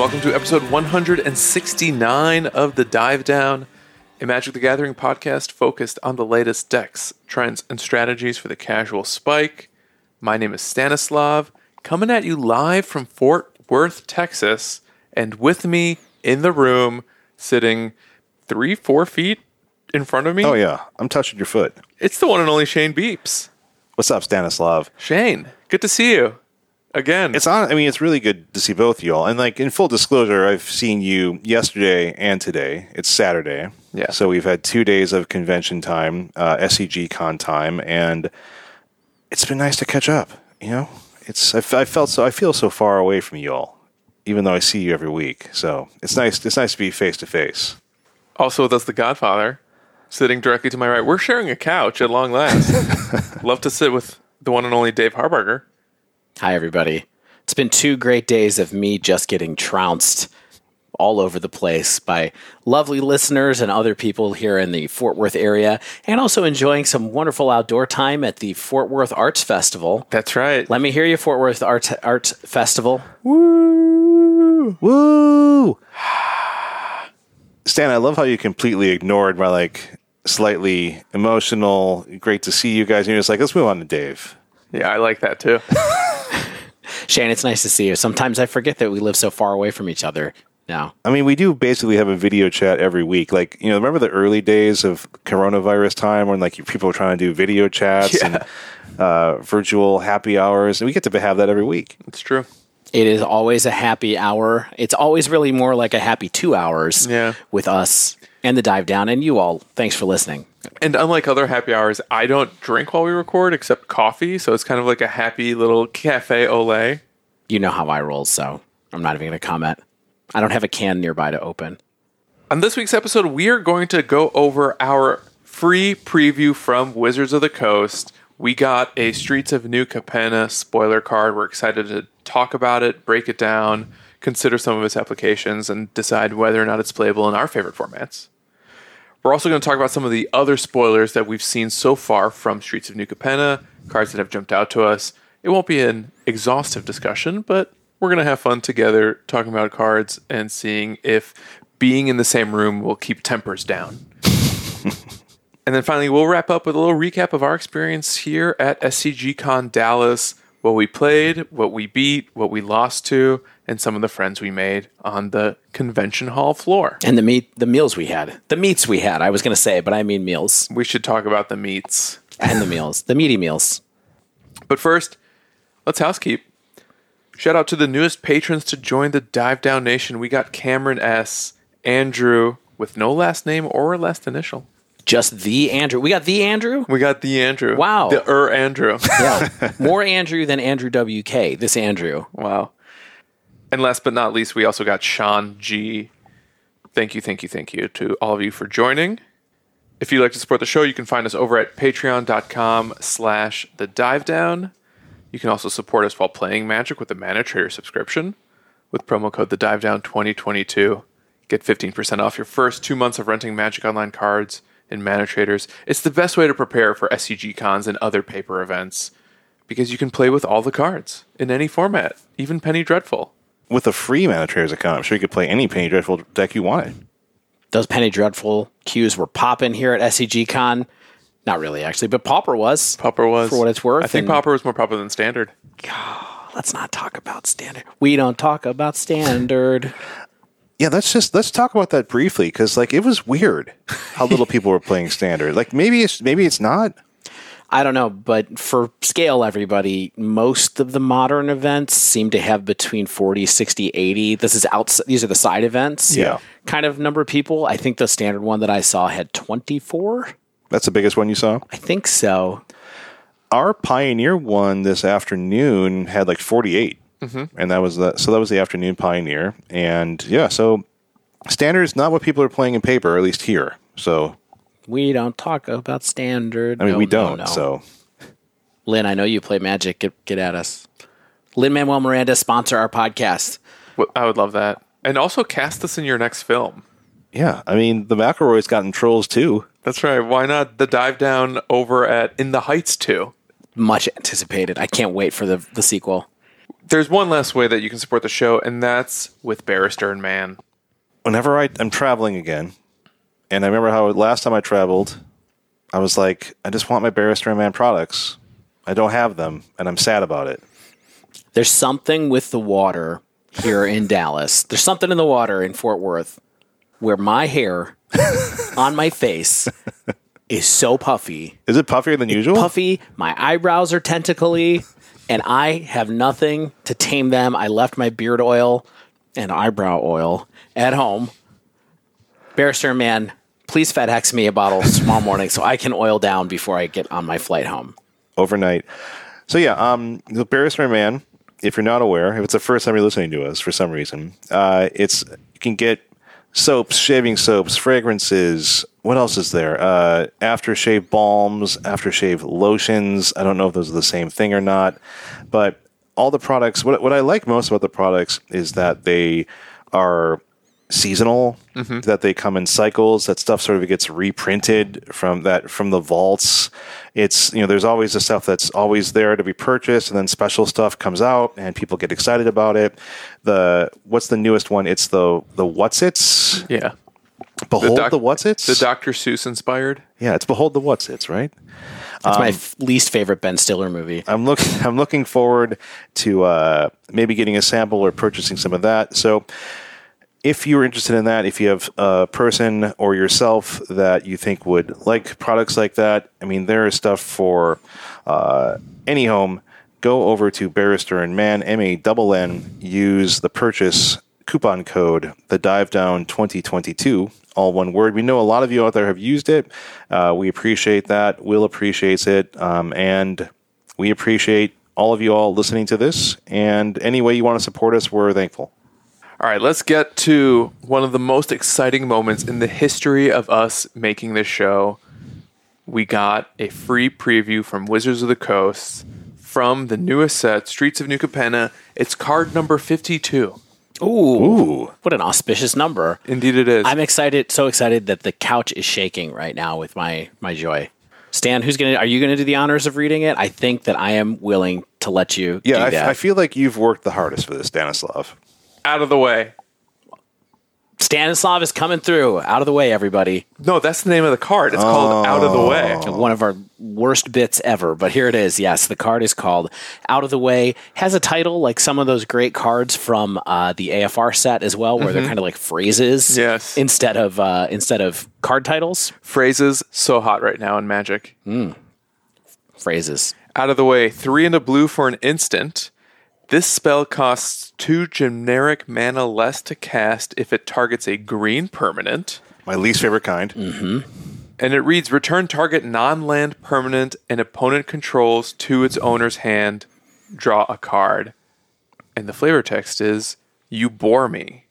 welcome to episode 169 of the Dive Down, a Magic the Gathering podcast focused on the latest decks, trends, and strategies for the casual spike. My name is Stanislav, coming at you live from Fort Worth, Texas, and with me in the room, sitting three, four feet in front of me. Oh yeah, I'm touching your foot. It's the one and only Shane Beeps. What's up, Stanislav? Shane, good to see you again. It's on. I mean, it's really good to see both of y'all. And like in full disclosure, I've seen you yesterday and today. It's Saturday. Yeah. So we've had two days of convention time, uh, SCG con time, and it's been nice to catch up. You know, it's I felt so. I feel so far away from y'all, even though I see you every week. So it's nice. It's nice to be face to face. also with us, the Godfather, sitting directly to my right. We're sharing a couch at long last. Love to sit with the one and only Dave Harburger. Hi, everybody. It's been two great days of me just getting trounced all over the place by lovely listeners and other people here in the Fort Worth area, and also enjoying some wonderful outdoor time at the Fort Worth Arts Festival. That's right. Let me hear you, Fort Worth Art Art Festival. Woo! Woo! Stan, I love how you completely ignored my like slightly emotional, great to see you guys. And you're just like, let's move on to Dave. Yeah, I like that too. Shane, it's nice to see you. Sometimes I forget that we live so far away from each other now. I mean, we do basically have a video chat every week. Like, you know, remember the early days of coronavirus time when like people were trying to do video chats and uh, virtual happy hours, and we get to have that every week. It's true. It is always a happy hour. It's always really more like a happy two hours Yeah. with us and the dive down and you all. Thanks for listening. And unlike other happy hours, I don't drink while we record except coffee. So it's kind of like a happy little cafe au lait. You know how I roll, so I'm not even going to comment. I don't have a can nearby to open. On this week's episode, we are going to go over our free preview from Wizards of the Coast. We got a Streets of New Capenna spoiler card. We're excited to talk about it, break it down, consider some of its applications, and decide whether or not it's playable in our favorite formats. We're also going to talk about some of the other spoilers that we've seen so far from Streets of New Capenna, cards that have jumped out to us. It won't be an exhaustive discussion, but we're going to have fun together talking about cards and seeing if being in the same room will keep tempers down. and then finally, we'll wrap up with a little recap of our experience here at SCG Con Dallas what we played, what we beat, what we lost to, and some of the friends we made on the convention hall floor. And the meat, the meals we had, the meats we had. I was going to say, but I mean meals We should talk about the meats. and the meals, the meaty meals. But first, let's housekeep. Shout out to the newest patrons to join the Dive Down Nation. We got Cameron S., Andrew, with no last name or last initial. Just the Andrew. We got the Andrew. We got the Andrew. Wow. The Er Andrew. Yeah, more Andrew than Andrew WK. This Andrew. wow. And last but not least, we also got Sean G. Thank you, thank you, thank you to all of you for joining. If you'd like to support the show, you can find us over at patreon.com slash the dive down. You can also support us while playing Magic with a Mana Trader subscription with promo code the dive down 2022. Get 15% off your first two months of renting Magic Online cards in Mana Traders. It's the best way to prepare for SCG cons and other paper events because you can play with all the cards in any format, even Penny Dreadful. With a free Mana Traders account, I'm sure you could play any Penny Dreadful deck you wanted. Those Penny Dreadful queues were popping here at SCG Con. Not really, actually, but Pauper was. Pauper was For what it's worth, I think and- Pauper was more popular than Standard. God, Let's not talk about standard. We don't talk about standard. Yeah, let's just let's talk about that briefly because like it was weird how little people were playing Standard. Like maybe it's maybe it's not. I don't know, but for scale, everybody, most of the modern events seem to have between 40, 60, 80. This is outside, these are the side events. Yeah. Kind of number of people. I think the standard one that I saw had 24. That's the biggest one you saw. I think so. Our Pioneer one this afternoon had like 48, Mm-hmm. and that was the so that was the afternoon Pioneer, and yeah, so Standard is not what people are playing in paper, at least here. So We don't talk about standard. I mean, No, we don't. no. So Lin, I know you play Magic. Get, get at us. Lin-Manuel Miranda sponsor our podcast. Wh- I would love that. And also cast us in your next film. yeah, I mean the McElroy's gotten trolls too. That's right. Why not the dive down over at In the Heights too? Much anticipated. I can't wait for the the sequel. There's one last way that you can support the show, and that's with Barrister and Mann. Whenever I, I'm traveling again, and I remember how last time I traveled, I was like, I just want my Barrister and Mann products. I don't have them, and I'm sad about it. There's something with the water here in Dallas. There's something in the water in Fort Worth where my hair on my face is so puffy. Is it puffier than usual? Puffy, my eyebrows are tentacly, and I have nothing to tame them. I left my beard oil and eyebrow oil at home. Barrister Mann, please FedEx me a bottle tomorrow morning so I can oil down before I get on my flight home. overnight. So yeah, um, the Barrister Mann. If you're not aware, if it's the first time you're listening to us for some reason, uh, it's you can get soaps, shaving soaps, fragrances. What else is there? Uh, aftershave balms, aftershave lotions. I don't know if those are the same thing or not, but all the products. What what I like most about the products is that they are seasonal that they come in cycles that stuff sort of gets reprinted from that from the vaults it's you know there's always the stuff that's always there to be purchased and then special stuff comes out and people get excited about it the what's the newest one it's the the what's it's Yeah. behold the, doc- what's it's The Dr. Seuss inspired. yeah it's behold the what's it's right it's Um, my f- least favorite Ben Stiller movie. I'm looking. I'm looking forward to uh, maybe getting a sample or purchasing some of that. So, if you're interested in that, if you have a person or yourself that you think would like products like that, I mean, there is stuff for uh, any home. Go over to Barrister and Mann M A double N. Use the purchase coupon code the Dive Down 2022. All one word. We know a lot of you out there have used it. Uh, we appreciate that. Will appreciates it, um, and we appreciate all of you all listening to this. And any way you want to support us, we're thankful. All right, let's get to one of the most exciting moments in the history of us making this show. We got a free preview from Wizards of the Coast from the newest set, Streets of New Capenna. It's card number 52. Ooh, Ooh. what an auspicious number! Indeed, it is. I'm excited, so excited that the couch is shaking right now with my my joy. Stan, who's gonna? Are you gonna do the honors of reading it? I think that I am willing to let you Yeah, do I, that. I feel like you've worked the hardest for this, Stanislav. Out of the way. Stanislav is coming through. Out of the way, everybody. No, that's the name of the card. It's called Out of the Way. One of our worst bits ever, but here it is. Yes, the card is called Out of the Way. Has a title like some of those great cards from uh, the AFR set as well, where they're kind of like phrases, Yes. instead of uh, instead of card titles. Phrases so hot right now in Magic. Phrases. Out of the way, three and a blue for an instant. This spell costs two generic mana less to cast if it targets a green permanent. My least favorite kind. Mm-hmm. And it reads Return target non land permanent and opponent controls to its owner's hand. Draw a card. And the flavor text is You bore me.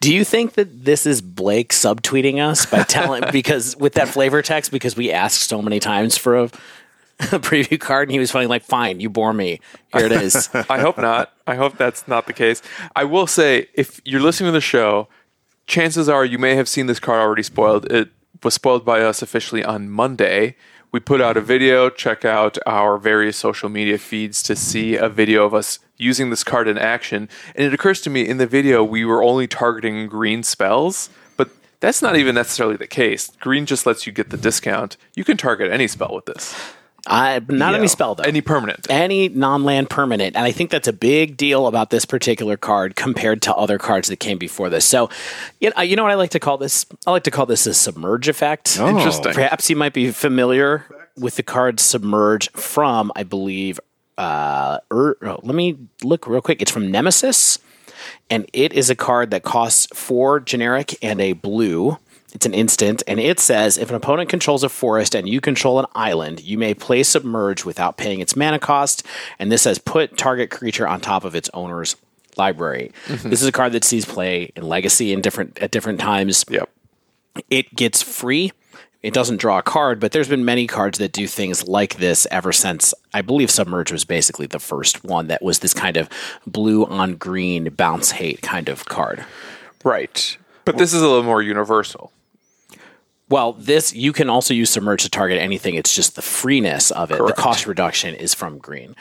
Do you think that this is Blake subtweeting us by telling because with that flavor text because we asked so many times for a, a preview card and he was funny like fine you bore me here it is I hope not. I hope that's not the case. I will say, if you're listening to the show, chances are you may have seen this card already spoiled. It was spoiled by us officially on Monday. We put out a video. Check out our various social media feeds to see a video of us using this card in action. And it occurs to me in the video we were only targeting green spells, but that's not even necessarily the case. Green just lets you get the discount. You can target any spell with this, I, not any spell though any permanent. any non-land permanent and i think that's a big deal about this particular card compared to other cards that came before this so you know, you know what i like to call this i like to call this a submerge effect Oh. Interesting. perhaps you might be familiar with the card submerge from i believe uh er, oh, let me look real quick it's from nemesis and it is a card that costs four generic and a blue. It's an instant, and it says if an opponent controls a forest and you control an island, you may play Submerge without paying its mana cost. And this says put target creature on top of its owner's library. Mm-hmm. This is a card that sees play in Legacy in different at different times Yep. it gets free. It doesn't draw a card, but there's been many cards that do things like this ever since I believe Submerge was basically the first one that was this kind of blue on green bounce hate kind of card. Right. But this is a little more universal. Well, this you can also use Submerge to target anything. It's just the freeness of it. Correct. The cost reduction is from green.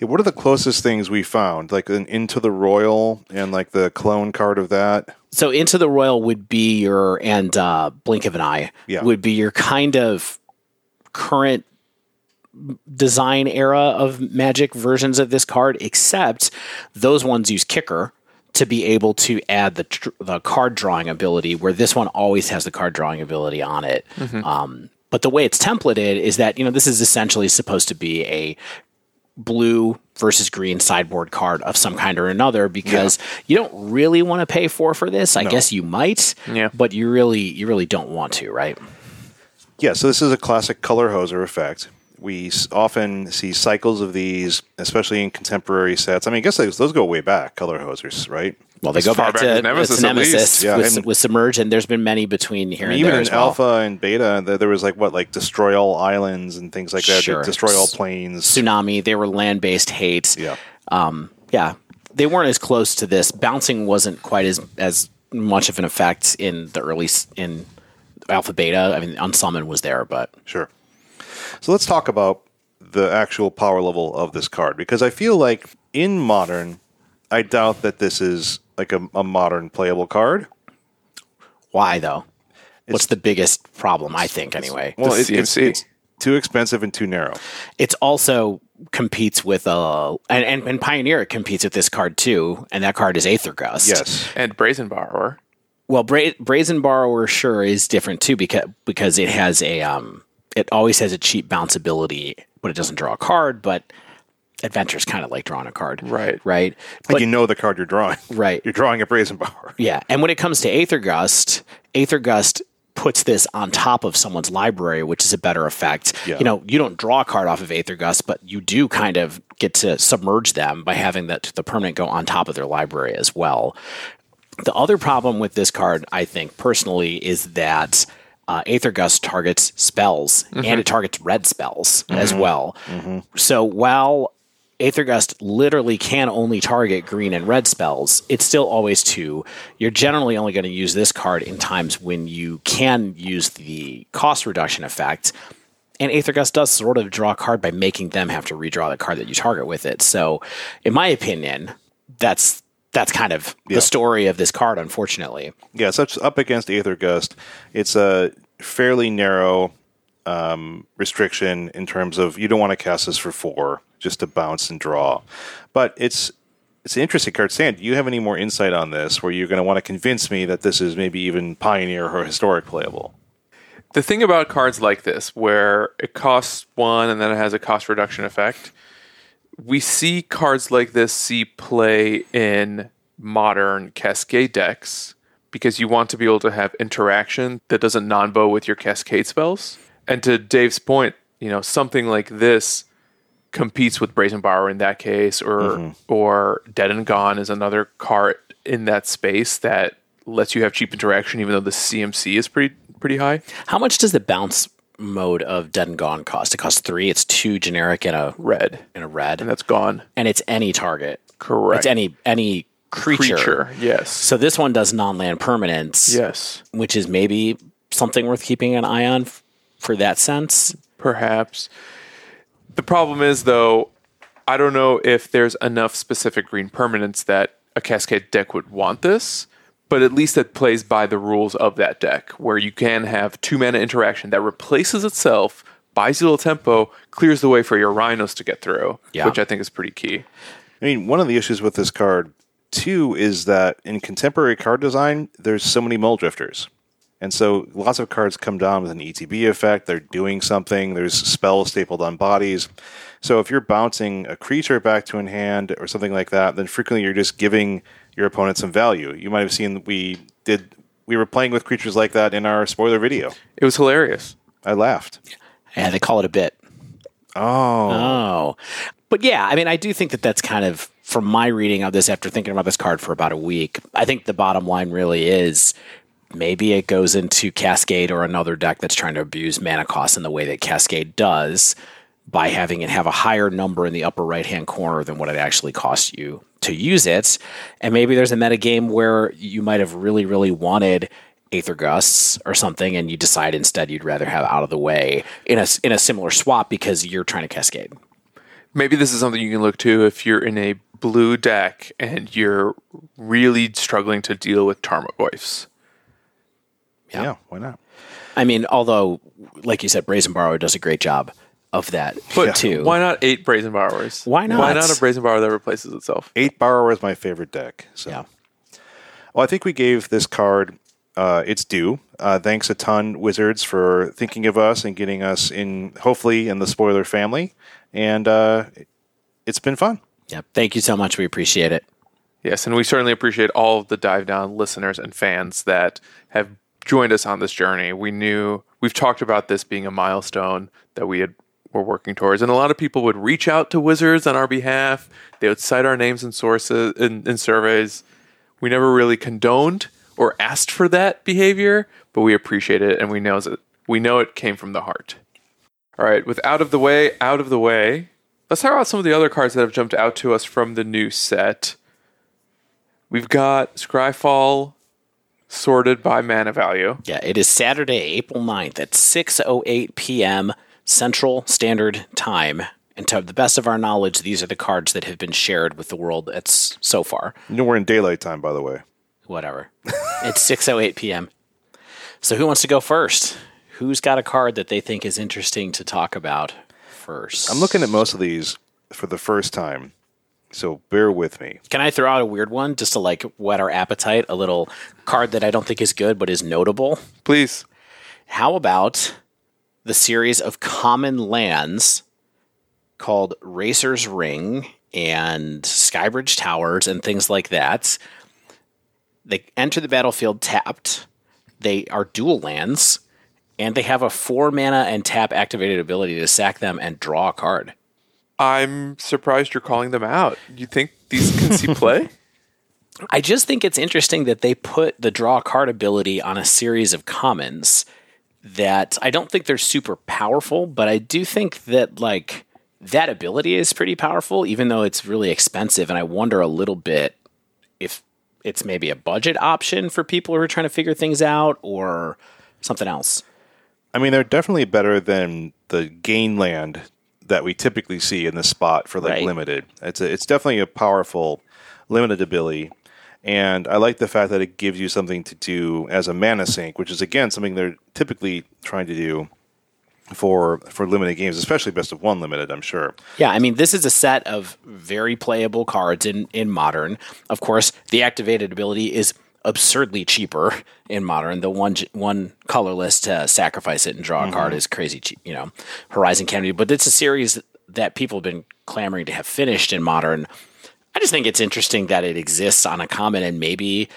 Yeah, what are the closest things we found? Like an Into the Roil and like the clone card of that. So into the Roil would be your and uh, blink of an eye Yeah. would be your kind of current design era of magic versions of this card, except those ones use kicker to be able to add the tr- the card drawing ability, where this one always has the card drawing ability on it. Um, but the way it's templated is that you know this is essentially supposed to be a blue versus green sideboard card of some kind or another because you don't really want to pay four for this. I guess you might, Yeah. but you really you really don't want to, right? Yeah, so this is a classic color hoser effect. We often see cycles of these, especially in contemporary sets. I mean, I guess those, those go way back, color hosers, right? Well, they As go back, back to as Nemesis, to at least. Nemesis Yeah, with, and- with Submerge, and there's been many between here and Even there in as well. alpha and beta, there was like what, like destroy all islands and things like that. Sure. Destroy all planes. Tsunami, they were land based hate. Yeah. Um, yeah, they weren't as close to this. Bouncing wasn't quite as as much of an effect in the early in alpha beta. I mean, unsummon was there, but Sure. So let's talk about the actual power level of this card because I feel like in modern, I doubt that this is like a, a modern playable card. why though? What's the biggest problem? I think anyway. Well, The it, it's, it's too expensive and too narrow. it's also competes with uh and, and, and Pioneer it competes with this card too, and that card is Aether Gust. Yes. And Brazen Borrower. Well, Bra- Brazen Borrower sure is different too because because it has a um it always has a cheap bounce ability, but it doesn't draw a card. But Adventure's kind of like drawing a card, Right. Right. Like But you know the card you're drawing. Right. You're drawing a Brazen Borrower. yeah, and when it comes to Aether Gust, Aether Gust puts this on top of someone's library, which is a better effect. Yeah. You know, you don't draw a card off of Aether Gust, but you do kind of get to submerge them by having that the permanent go on top of their library as well. The other problem with this card, I think personally, is that uh, Aether Gust targets spells and mm-hmm. it targets red spells mm-hmm. as well. Mm-hmm. So while Aether Gust literally can only target green and red spells, it's still always two. You're generally only going to use this card in times when you can use the cost reduction effect. And Aether Gust does sort of draw a card by making them have to redraw the card that you target with it. So, in my opinion, that's that's kind of Yeah. the story of this card, unfortunately. Yeah, so it's up against Aether Gust. It's a fairly narrow um, restriction in terms of you don't want to cast this for four just to bounce and draw. But it's it's an interesting card. Stan, do you have any more insight on this where you're going to want to convince me that this is maybe even pioneer or historic playable? The thing about cards like this, where it costs one and then it has a cost reduction effect, we see cards like this see play in modern Cascade decks because you want to be able to have interaction that doesn't nonbo with your Cascade spells. And to Dave's point, you know, something like this competes with Brazen Borrower in that case, or mm-hmm. or Dead and Gone is another card in that space that lets you have cheap interaction, even though the CMC is pretty pretty high. How much does the bounce mode of Dead and Gone cost? It costs three. It's two generic and a Red, and a red, and that's gone. and it's any target. Correct. It's any any creature. creature. Yes. So this one does non-land permanents. Yes. which is maybe something worth keeping an eye on f- for that sense. Perhaps. The problem is though, I don't know if there's enough specific green permanents that a Cascade deck would want this, but at least it plays by the rules of that deck, where you can have two mana interaction that replaces itself, buys you a little tempo, clears the way for your rhinos to get through, Yeah. which I think is pretty key. I mean, one of the issues with this card too is that in contemporary card design, there's so many mull drifters. And so lots of cards come down with an ETB effect. They're doing something. There's spells stapled on bodies. So if you're bouncing a creature back to in hand or something like that, then frequently you're just giving your opponent some value. You might have seen we did we were playing with creatures like that in our spoiler video. It was hilarious. I laughed. Yeah, they call it a bit. Oh, Oh, but yeah, I mean, I do think that that's kind of from my reading of this after thinking about this card for about a week. I think the bottom line really is maybe it goes into Cascade or another deck that's trying to abuse mana cost in the way that Cascade does by having it have a higher number in the upper right hand corner than what it actually costs you to use it. And maybe there's a meta game where you might have really, really wanted Aether Gusts or something, and you decide instead you'd rather have out of the way in a in a similar swap because you're trying to cascade. Maybe this is something you can look to if you're in a blue deck and you're really struggling to deal with Tarmogoyfs. Yeah. Yeah, why not? I mean, although, like you said, Brazen Borrower does a great job of that But too. why not eight Brazen Borrowers? Why not? Why not? not a Brazen Borrower that replaces itself? Eight Borrower is my favorite deck. So. Yeah. Well, I think we gave this card uh, its due. Uh, thanks a ton, Wizards, for thinking of us and getting us in, hopefully, in the spoiler family. And uh, it's been fun. Yeah. Thank you so much. We appreciate it. Yes, and we certainly appreciate all of the dive down listeners and fans that have joined us on this journey. We knew we've talked about this being a milestone that we had were working towards, and a lot of people would reach out to Wizards on our behalf. They would cite our names and sources in, in surveys. We never really condoned or asked for that behavior, but we appreciate it, and we know that we know it came from the heart. All right, with out of the way, out of the way. Let's talk about some of the other cards that have jumped out to us from the new set. We've got Scryfall sorted by mana value. Yeah. It is Saturday, April 9th at 6.08 p.m. Central Standard Time. And to the best of our knowledge, these are the cards that have been shared with the world that's so far. You know, we're in daylight time, by the way. Whatever. it's 6.08 p.m. So who wants to go first? Who's got a card that they think is interesting to talk about first? I'm looking at most of these for the first time. So bear with me. Can I throw out a weird one just to like whet our appetite? A little card that I don't think is good but is notable. Please. How about the series of common lands called Racer's Ring and Skybridge Towers and things like that? They enter the battlefield tapped. They are dual lands, and they have a four mana and tap activated ability to sack them and draw a card. I'm surprised you're calling them out. You think these can see play? I just think it's interesting that they put the draw card ability on a series of commons that I don't think they're super powerful, but I do think that like that ability is pretty powerful, even though it's really expensive. And I wonder a little bit if it's maybe a budget option for people who are trying to figure things out or something else. I mean, they're definitely better than the gain land that we typically see in the spot for like Right. limited. It's a, it's definitely a powerful limited ability, and I like the fact that it gives you something to do as a mana sink, which is again something they're typically trying to do for for limited games, especially best of one limited. I'm sure. Yeah, I mean, this is a set of very playable cards in, in modern. Of course, the activated ability is absurdly cheaper in modern. The one one colorless to sacrifice it and draw a card mm-hmm. is crazy cheap. You know, Horizon Canopy, but it's a series that people have been clamoring to have finished in modern. I just think it's interesting that it exists on a common, and maybe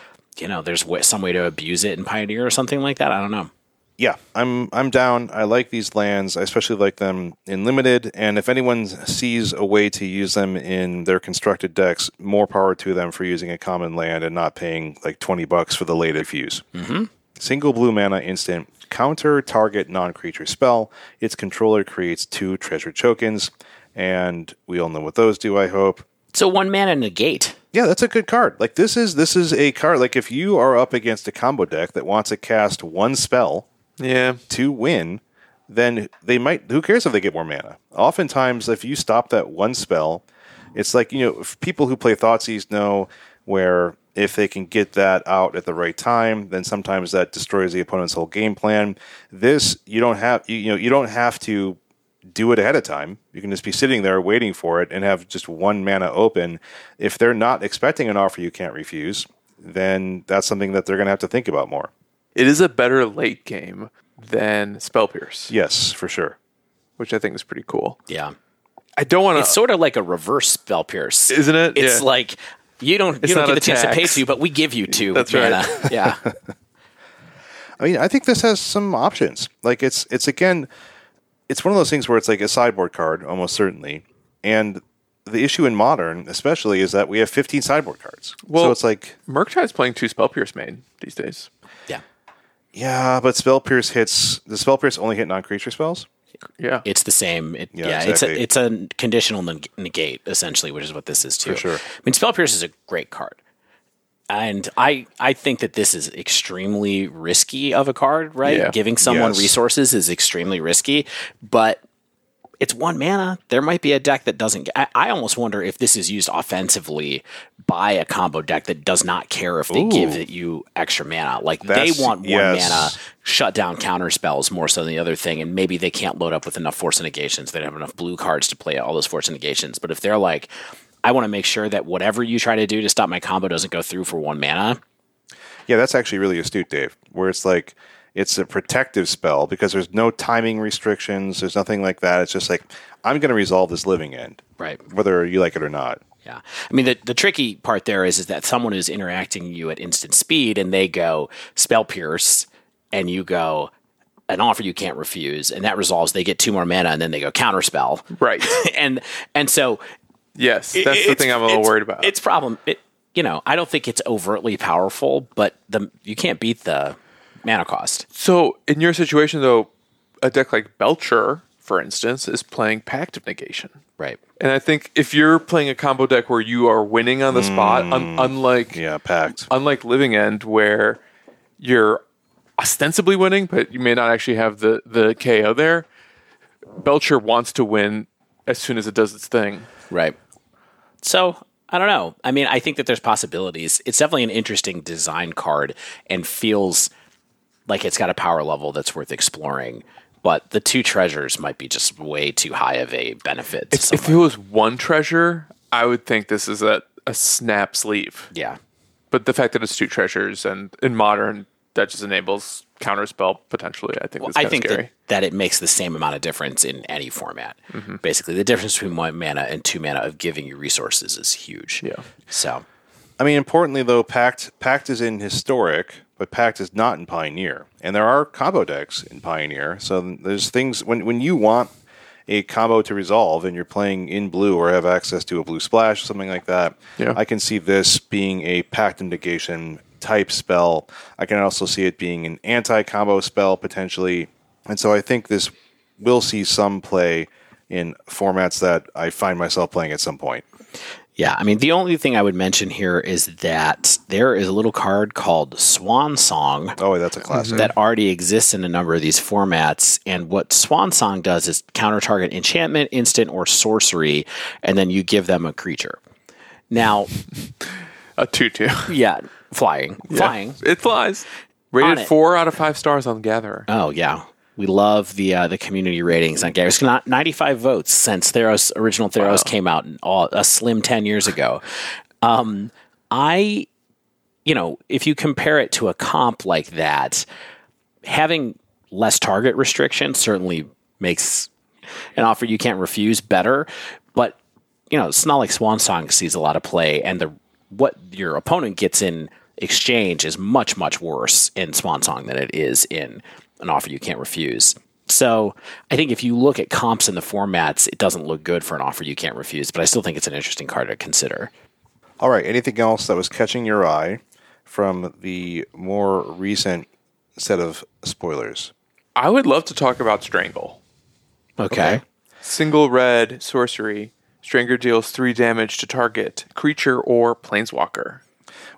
you know, there's some way to abuse it in Pioneer or something like that. I don't know. Yeah, I'm I'm down. I like these lands. I especially like them in limited. And if anyone sees a way to use them in their constructed decks, more power to them for using a common land and not paying like twenty bucks for the late fuse. Mm-hmm. Single blue mana instant. Counter target non-creature spell. Its controller creates two treasure tokens, and we all know what those do. I hope. So one mana negate. Yeah, that's a good card. Like this is this is a card. Like if you are up against a combo deck that wants to cast one spell Yeah. to win, then they might. Who cares if they get more mana? Oftentimes, if you stop that one spell, it's like you know if people who play Thoughtseize know where if they can get that out at the right time, then sometimes that destroys the opponent's whole game plan. This you don't have. You, you know you don't have to do it ahead of time. You can just be sitting there waiting for it and have just one mana open. If they're not expecting an offer you can't refuse, then that's something that they're going to have to think about more. It is a better late game than Spell Pierce, Yes, for sure. which I think is pretty cool. Yeah. I don't want to. It's sort of like a reverse spell pierce. Isn't it? It's Yeah. like you don't It's you don't get the a chance to pay tax. to, but we give you two. That's right. Yeah. I mean, I think this has some options. Like it's it's again, it's one of those things where it's like a sideboard card, almost certainly. And the issue in modern, especially, is that we have 15 sideboard cards. so it's like, Murktide's playing two Spell Pierce main these days. yeah. yeah, but spell pierce hits. Does spell pierce only hit non-creature spells? Yeah. It's the same. It, Yeah, yeah, exactly. it's a it's a conditional neg- negate essentially, which is what this is too. For sure. I mean, spell pierce is a great card, and I I think that this is extremely risky of a card. Right, Yeah. giving someone Yes. resources is extremely risky, but it's one mana. There might be a deck that doesn't. Get, I, I almost wonder if this is used offensively by a combo deck that does not care if they Ooh. give it you extra mana. Like That's- they want one yes. mana, shut down counter spells more so than the other thing, and maybe they can't load up with enough force negations. They don't have enough blue cards to play all those force negations. But if they're like, I want to make sure that whatever you try to do to stop my combo doesn't go through for one mana. Yeah, that's actually really astute, Dave. Where it's like it's a protective spell because there's no timing restrictions. There's nothing like that. It's just like I'm going to resolve this living end, Right. whether you like it or not. Yeah. I mean, the, the tricky part there is, is that someone is interacting you at instant speed and they go spell pierce and you go an offer you can't refuse and that resolves they get two more mana and then they go counter spell. Right. and and so Yes, that's the thing I'm a little worried about. It's problem it, you know, I don't think it's overtly powerful, but the you can't beat the mana cost. So, in your situation, though, a deck like Belcher, for instance, is playing Pact of Negation. Right. And I think if you're playing a combo deck where you are winning on the spot, un- mm. unlike Yeah, Pact. unlike Living End, where you're ostensibly winning, but you may not actually have the the KO there. Belcher wants to win as soon as it does its thing. Right. So I don't know. I mean, I think that there's possibilities. It's definitely an interesting design card and feels like it's got a power level that's worth exploring. But the two treasures might be just way too high of a benefit. If, if it was one treasure, I would think this is a, a snap sleeve. yeah. But the fact that it's two treasures and in modern that just enables counterspell potentially, I think is I kind of think scary. that, that it makes the same amount of difference in any format. Mm-hmm. Basically, the difference between one mana and two mana of giving you resources is huge. Yeah. So, I mean, importantly though, Pact Pact is in historic, but Pact is not in Pioneer, and there are combo decks in Pioneer. So there's things when when you want a combo to resolve, and you're playing in blue or have access to a blue splash or something like that. Yeah. I can see this being a Pact of Negation type spell. I can also see it being an anti combo spell potentially, and so I think this will see some play in formats that I find myself playing at some point. Yeah, I mean, the only thing I would mention here is that there is a little card called Swan Song Oh, that's a classic. that already exists in a number of these formats. And what Swan Song does is counter target enchantment, instant, or sorcery, and then you give them a creature. Now, A two-two. yeah, flying, flying. It flies. Rated it. four out of five stars on Gatherer. Oh yeah, we love the uh, the community ratings on Gatherer. Not ninety five votes since Theros original Theros came out all, a slim ten years ago. Um, I, you know, if you compare it to a comp like that, having less target restriction certainly makes an offer you can't refuse better. But you know, it's not like Swan Song sees a lot of play, and the what your opponent gets in exchange is much much worse in Swan Song than it is in an offer you can't refuse. So I think if you look at comps in the formats, it doesn't look good for an offer you can't refuse. But I still think it's an interesting card to consider. All right. Anything else that was catching your eye from the more recent set of spoilers? I would love to talk about Strangle. Okay. Single red sorcery. Strangle deals three damage to target creature or planeswalker.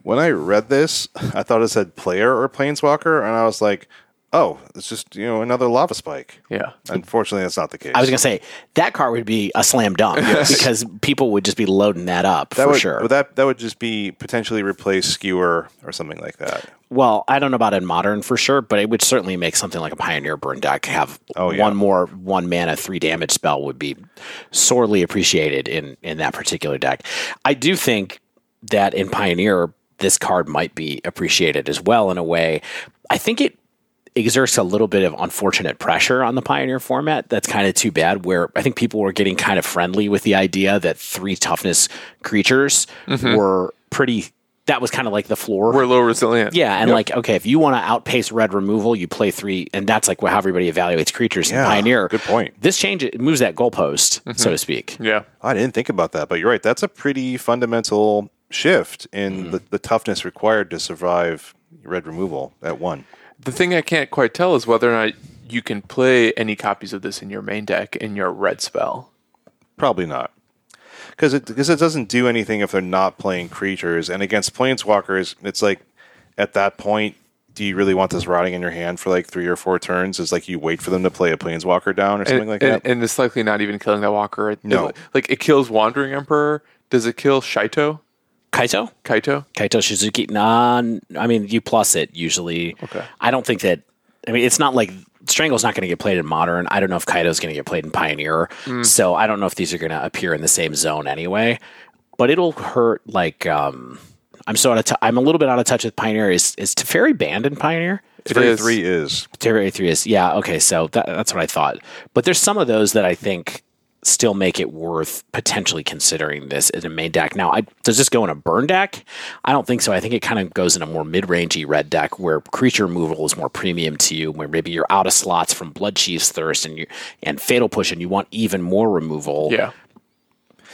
When I read this, I thought it said player or planeswalker, and I was like, "Oh, it's just you know another lava spike." Yeah. Unfortunately, that's not the case. I was gonna say that card would be a slam dunk because people would just be loading that up that for would, sure. That that would just be potentially replace skewer or something like that. Well, I don't know about in modern for sure, but it would certainly make something like a Pioneer Burn deck have Oh, yeah. one more one mana three damage spell would be sorely appreciated in in that particular deck. I do think that in Pioneer this card might be appreciated as well in a way. I think it exerts a little bit of unfortunate pressure on the Pioneer format. That's kind of too bad. Where I think people were getting kind of friendly with the idea that three toughness creatures mm-hmm. were pretty. That was kind of like the floor. We're low resilient. Yeah, and Yep. like, okay, if you want to outpace red removal, you play three, and that's like how everybody evaluates creatures Yeah, in Pioneer. good point. This change it moves that goalpost, so mm-hmm. to speak. Yeah. I didn't think about that, but you're right. That's a pretty fundamental shift in mm-hmm. the, the toughness required to survive red removal at one. The thing I can't quite tell is whether or not you can play any copies of this in your main deck in your red spell. Probably not. Because it, because it doesn't do anything if they're not playing creatures. And against planeswalkers, it's like at that point, do you really want this rotting in your hand for like three or four turns? Is like you wait for them to play a planeswalker down or something and, like and, that? and it's likely not even killing that walker. No. it- like it kills Wandering Emperor. Does it kill Shaito? Kaito? Kaito? Kaito Shizuki? Nah, I mean, you plus it usually. Okay. I don't think that. I mean, it's not like Strangle's not going to get played in Modern. I don't know if Kaito's going to get played in Pioneer. So I don't know if these are going to appear in the same zone anyway. But it'll hurt. Like, um, I'm so out of. T- I'm a little bit out of touch with Pioneer. Is is Teferi banned in Pioneer? It Three is. three is. Teferi three is yeah. Okay, so that, that's what I thought. But there's some of those that I think still make it worth potentially considering this in a main deck. Now, I, does this go in a burn deck? I don't think so. I think it kind of goes in a more mid-rangey red deck where creature removal is more premium to you, where maybe you're out of slots from Blood Chief's Thirst and you and Fatal Push, and you want even more removal. Yeah.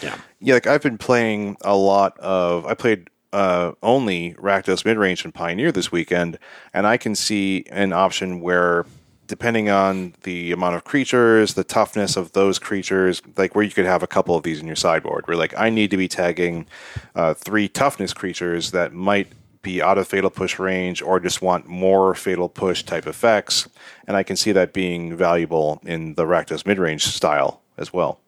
yeah. Yeah, like I've been playing a lot of. I played uh, only Rakdos mid range and Pioneer this weekend, and I can see an option where, depending on the amount of creatures, the toughness of those creatures, like where you could have a couple of these in your sideboard, where like I need to be tagging uh, three toughness creatures that might be out of fatal push range or just want more fatal push type effects, and I can see that being valuable in the Rakdos mid range style as well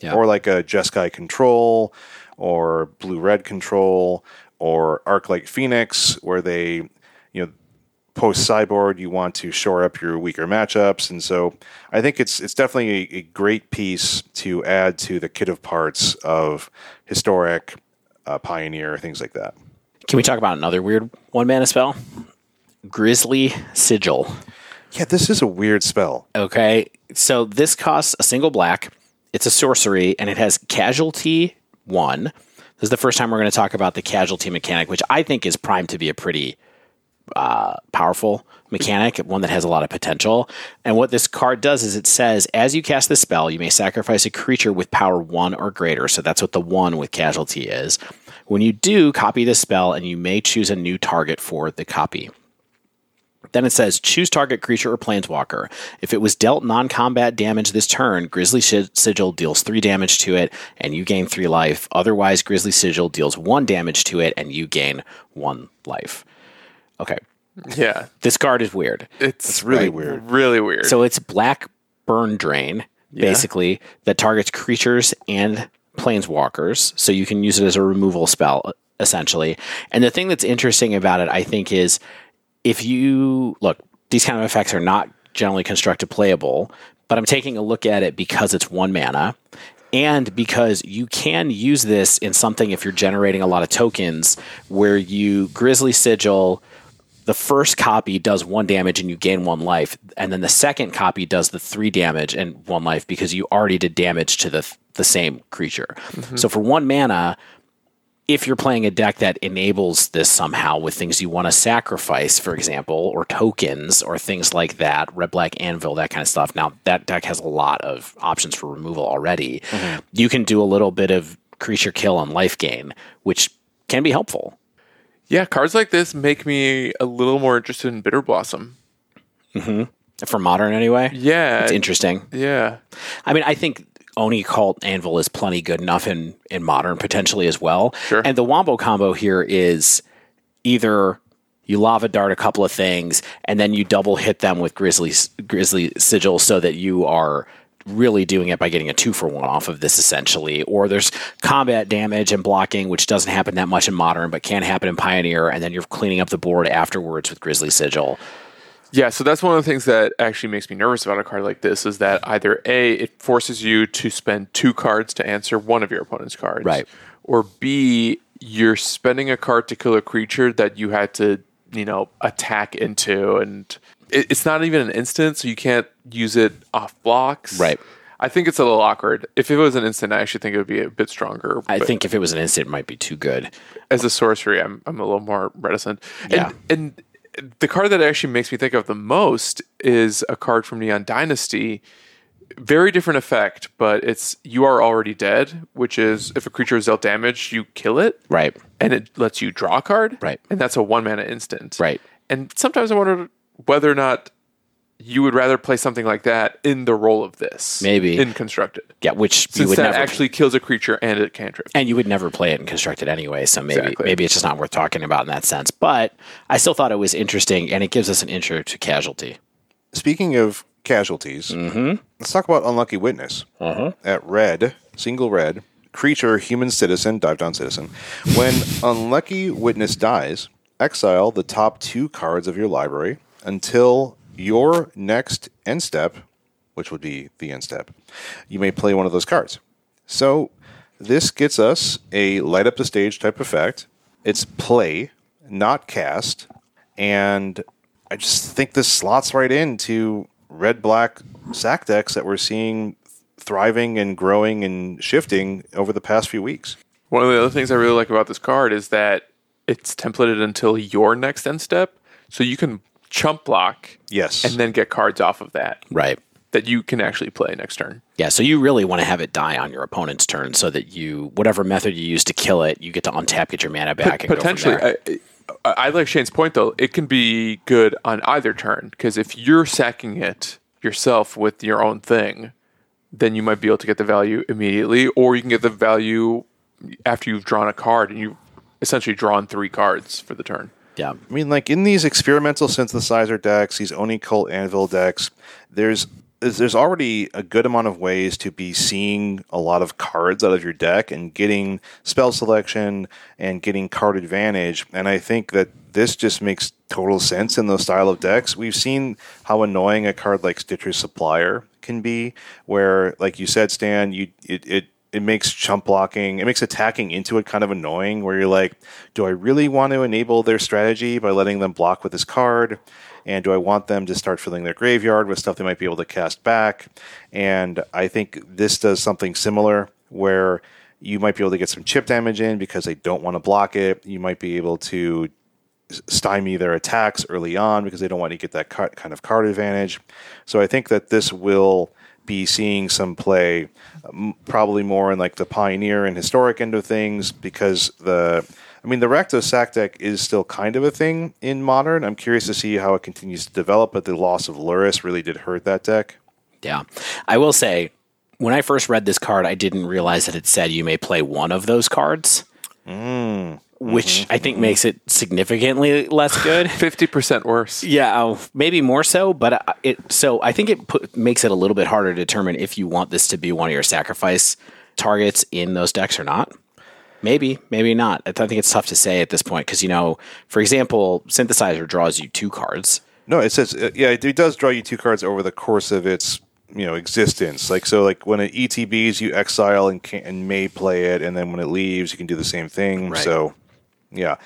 Yeah. or like a Jeskai control, or blue red control, or Arc Light Phoenix, where they, post cyborg you want to shore up your weaker matchups, and so I think it's it's definitely a, a great piece to add to the kit of parts of historic, uh, pioneer, things like that. Can we talk about another weird one mana spell? Grisly Sigil. Yeah, this is a weird spell. Okay. So this costs a single black. It's a sorcery and it has casualty one. This is the first time we're going to talk about the casualty mechanic, which I think is primed to be a pretty uh, powerful mechanic, one that has a lot of potential. And what this card does is it says, as you cast the spell, you may sacrifice a creature with power one or greater. So that's what the one with casualty is. When you do, copy the spell and you may choose a new target for the copy. Then it says choose target creature or planeswalker. If it was dealt non combat damage this turn, Grisly Sigil deals three damage to it and you gain three life. Otherwise, Grisly Sigil deals one damage to it and you gain one life. Okay. Yeah. This card is weird. It's, really weird. Really weird. So it's black burn drain, basically, that targets creatures and planeswalkers. So you can use it as a removal spell, essentially. And the thing that's interesting about it, I think, is if you look, these kind of effects are not generally constructed playable, but I'm taking a look at it because it's one mana. And because you can use this in something if you're generating a lot of tokens where you Grisly Sigil, the first copy does one damage and you gain one life, and then the second copy does the three damage and one life because you already did damage to the the same creature. Mm-hmm. So for one mana, if you're playing a deck that enables this somehow with things you want to sacrifice, for example, or tokens or things like that, red black anvil, that kind of stuff. Now that deck has a lot of options for removal already. Mm-hmm. You can do a little bit of creature kill and life gain, which can be helpful. Yeah, cards like this make me a little more interested in Bitter Blossom. Mm-hmm. For modern anyway. Yeah. It's interesting. yeah. I mean, I think Oni Cult Anvil is plenty good enough in, in modern potentially as well. Sure. And the Wombo combo here is either you lava dart a couple of things and then you double hit them with Grisly Grisly Sigil so that you are really doing it by getting a two for one off of this essentially. Or there's combat damage and blocking, which doesn't happen that much in modern, but can happen in Pioneer, and then you're cleaning up the board afterwards with Grisly Sigil. Yeah, so that's one of the things that actually makes me nervous about a card like this is that either A, it forces you to spend two cards to answer one of your opponent's cards. Right. Or B, you're spending a card to kill a creature that you had to, you know, attack into and it's not even an instant, so you can't use it off blocks. Right. I think it's a little awkward. If it was an instant, I actually think it would be a bit stronger. I think if it was an instant, it might be too good. as a sorcery, I'm I'm a little more reticent. Yeah. And, and the card that actually makes me think of the most is a card from Neon Dynasty. Very different effect, but it's you are already dead, which is if a creature is dealt damage, you kill it, Right. and it lets you draw a card, Right. And that's a one mana instant, Right. And sometimes I wonder whether or not you would rather play something like that in the role of this. Maybe. In constructed. Yeah, which you Since would that never actually kills a creature and a cantrip. and you would never play it in constructed anyway, so maybe Exactly. maybe it's just not worth talking about in that sense. But I still thought it was interesting, and it gives us an intro to casualty. Speaking of casualties, mm-hmm. let's talk about Unlucky Witness. Uh-huh. At red, single red, creature, human citizen, dive down citizen. When Unlucky Witness dies, exile the top two cards of your library until your next end step, which would be the end step. You may play one of those cards. So this gets us a light up the stage type effect. It's play, not cast, and I just think this slots right into red black sack decks that we're seeing thriving and growing and shifting over the past few weeks. One of the other things I really like about this card is that it's templated until your next end step. So you can chump block Yes. and then get cards off of that Right. that you can actually play next turn. Yeah, so you really want to have it die on your opponent's turn so that you, whatever method you use to kill it, you get to untap, get your mana back, and Potentially, Go from there. I, I I like Shane's point though. It can be good on either turn because if you're sacking it yourself with your own thing, then you might be able to get the value immediately, or you can get the value after you've drawn a card and you've essentially drawn three cards for the turn. Yeah, I mean, like in these experimental synthesizer decks, these Oni Cult Anvil decks, there's there's already a good amount of ways to be seeing a lot of cards out of your deck and getting spell selection and getting card advantage. And I think that this just makes total sense in those style of decks. We've seen how annoying a card like Stitcher's Supplier can be, where, like you said, Stan, you it, it it makes chump blocking, it makes attacking into it kind of annoying where you're like, do I really want to enable their strategy by letting them block with this card? And do I want them to start filling their graveyard with stuff they might be able to cast back? And I think this does something similar where you might be able to get some chip damage in because they don't want to block it. You might be able to stymie their attacks early on because they don't want to get that kind of card advantage. So I think that this will be seeing some play, probably more in like the pioneer and historic end of things because the. I mean, the Rakdos sack deck is still kind of a thing in modern. I'm curious to see how it continues to develop, but the loss of Lurrus really did hurt that deck. yeah. I will say, when I first read this card, I didn't realize that it said you may play one of those cards, mm. Which I think makes it significantly less good. Fifty percent worse. Yeah, oh, maybe more so, but uh, it. So I think it put, makes it a little bit harder to determine if you want this to be one of your sacrifice targets in those decks or not. Maybe, maybe not. I think it's tough to say at this point because you know, for example, synthesizer draws you two cards. No, it says uh, yeah, it, it does draw you two cards over the course of its you know existence. Like so, like when it ETBs, you exile and can and may play it, and then when it leaves, you can do the same thing. Right. So, yeah,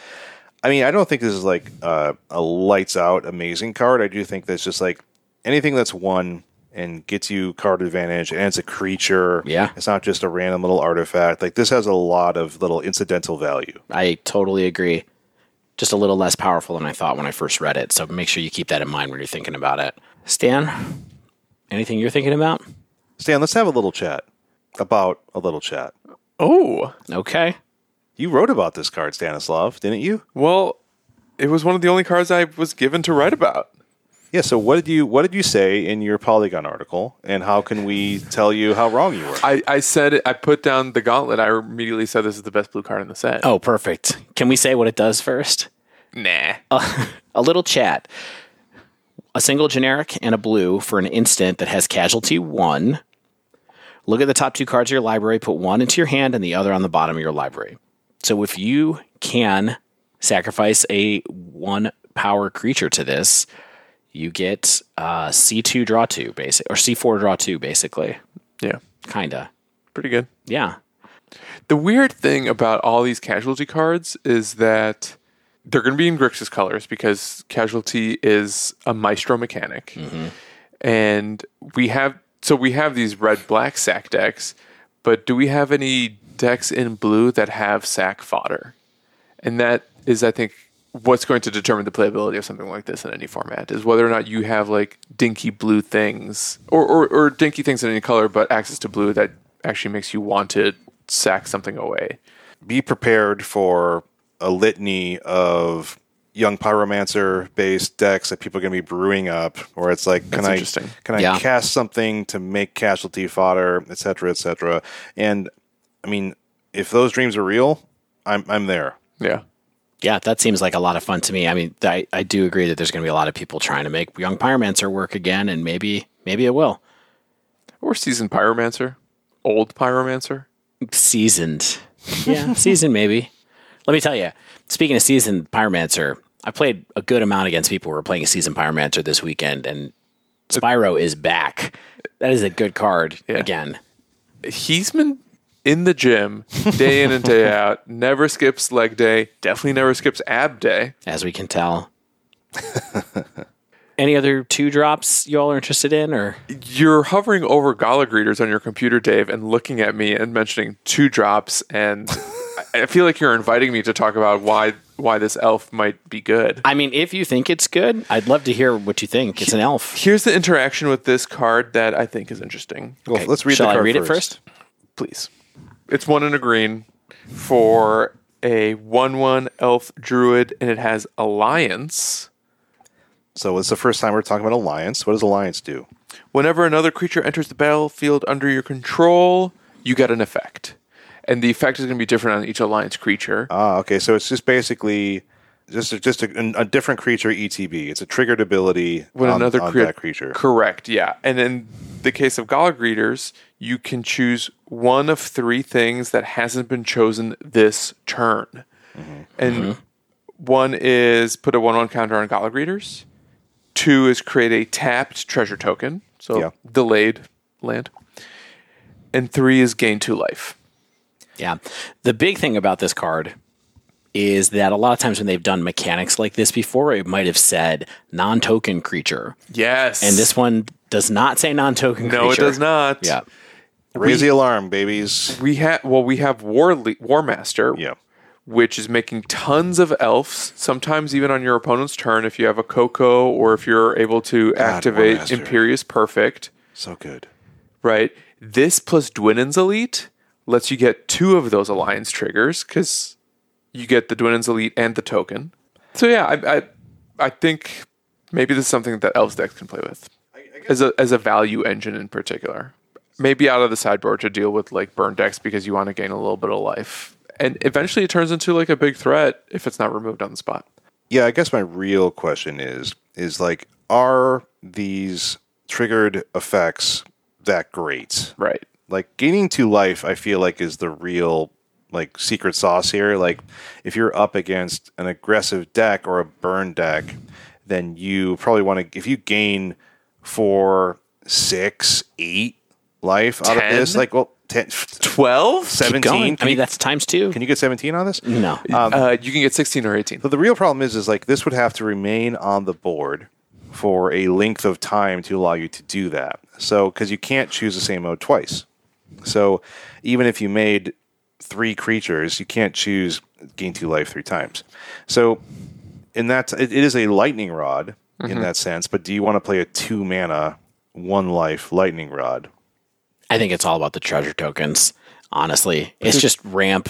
I mean, I don't think this is like uh, a lights out amazing card. I do think that's just like anything that's one and gets you card advantage, and it's a creature. Yeah. it's not just a random little artifact. Like this has a lot of little incidental value. I totally agree. Just a little less powerful than I thought when I first read it. So make sure you keep that in mind when you're thinking about it. Stan, anything you're thinking about? Stan, let's have a little chat about a little chat. Oh Okay. You wrote about this card, Stanislav, didn't you? well, it was one of the only cards I was given to write about. Yeah. So what did you what did you say in your Polygon article, and how can we tell you how wrong you were? I, I said I put down the gauntlet. I immediately said this is the best blue card in the set. Oh, perfect. Can we say what it does first? nah. Uh, a little chat. A single generic and a blue for an instant that has casualty one. Look at the top two cards of your library, put one into your hand and the other on the bottom of your library. So if you can sacrifice a one power creature to this, you get uh, C2 draw two, basic or C4 draw two, basically. yeah, Kinda. pretty good. Yeah. The weird thing about all these casualty cards is that they're going to be in Grixis colors because casualty is a maestro mechanic. And we have so we have these red black sack decks, but do we have any decks in blue that have sack fodder? And that is I think what's going to determine the playability of something like this in any format is whether or not you have like dinky blue things or, or, or dinky things in any color but access to blue that actually makes you want to sack something away. Be prepared for a litany of young pyromancer based decks that people are going to be brewing up, where it's like, can That's I can I Yeah. cast something to make casualty fodder, et cetera, et cetera. And I mean, if those dreams are real, I'm I'm there. Yeah. Yeah, that seems like a lot of fun to me. I mean, I, I do agree that there's going to be a lot of people trying to make Young Pyromancer work again, and maybe maybe it will. Or seasoned pyromancer. Old pyromancer. Seasoned, yeah, seasoned maybe. Let me tell you. Speaking of seasoned Pyromancer, I played a good amount against people who were playing a seasoned Pyromancer this weekend, and Spyro is back. That is a good card Yeah. again. He's been in the gym day in and day out. Never skips leg day. Definitely never skips ab day. as we can tell. Any other two drops y'all are interested in, or You're hovering over Gala greeters on your computer, Dave, and looking at me and mentioning two drops, and I I feel like you're inviting me to talk about why why this elf might be good. I mean, if you think it's good, I'd love to hear what you think. It's an elf. Here's the interaction with this card that I think is interesting. Well, let's read Shall the I read first. it first? Please. It's one in a green for a 1 1 elf druid, and it has Alliance. So it's the first time we're talking about alliance. What does alliance do? Whenever another creature enters the battlefield under your control, you get an effect. And the effect is going to be different on each alliance creature. Ah, okay. So it's just basically just a, just a, a different creature ETB. It's a triggered ability when on, another on crea- that creature. Correct, yeah. And in the case of Gala Greeters, you can choose one of three things that hasn't been chosen this turn. Mm-hmm. And one is put a 1 1 counter on Gala Greeters. Two is create a tapped treasure token, so Yeah. delayed land. And three is gain two life. Yeah. The big thing about this card is that a lot of times when they've done mechanics like this before, it might have said non token creature. Yes. And this one does not say non token creature. No, it does not. Yeah. Raise the alarm, babies. We have well, we have War Le- War Master, Yeah. which is making tons of elves, sometimes even on your opponent's turn if you have a Coco or if you're able to activate Master. Imperious Perfect, So good. right? This plus Dwynen's Elite lets you get two of those alliance triggers because you get the Dwynen's Elite and the token. So yeah, I, I I think maybe this is something that elves decks can play with as a as a value engine in particular. Maybe out of the sideboard to deal with like burn decks because you want to gain a little bit of life. And eventually it turns into like a big threat if it's not removed on the spot. Yeah, I guess my real question is is like are these triggered effects that great? Right. Like gaining two life I feel like is the real like secret sauce here. Like if you're up against an aggressive deck or a burn deck, then you probably want to if you gain four, six, eight life out of this, like well 10, 12? 17. I mean, you, that's times two. can you get 17 on this? no. uh, you can get 16 or 18. So the real problem is, is like this would have to remain on the board for a length of time to allow you to do that. So because you can't choose the same mode twice. So even if you made three creatures, you can't choose gain two life three times. So in that, it, it is a lightning rod in mm-hmm. that sense. But do you want to play a two mana, one life lightning rod? I think it's all about the treasure tokens. Honestly, it's just ramp.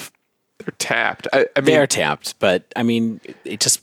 They're tapped. I, I mean, They're tapped, but I mean, it just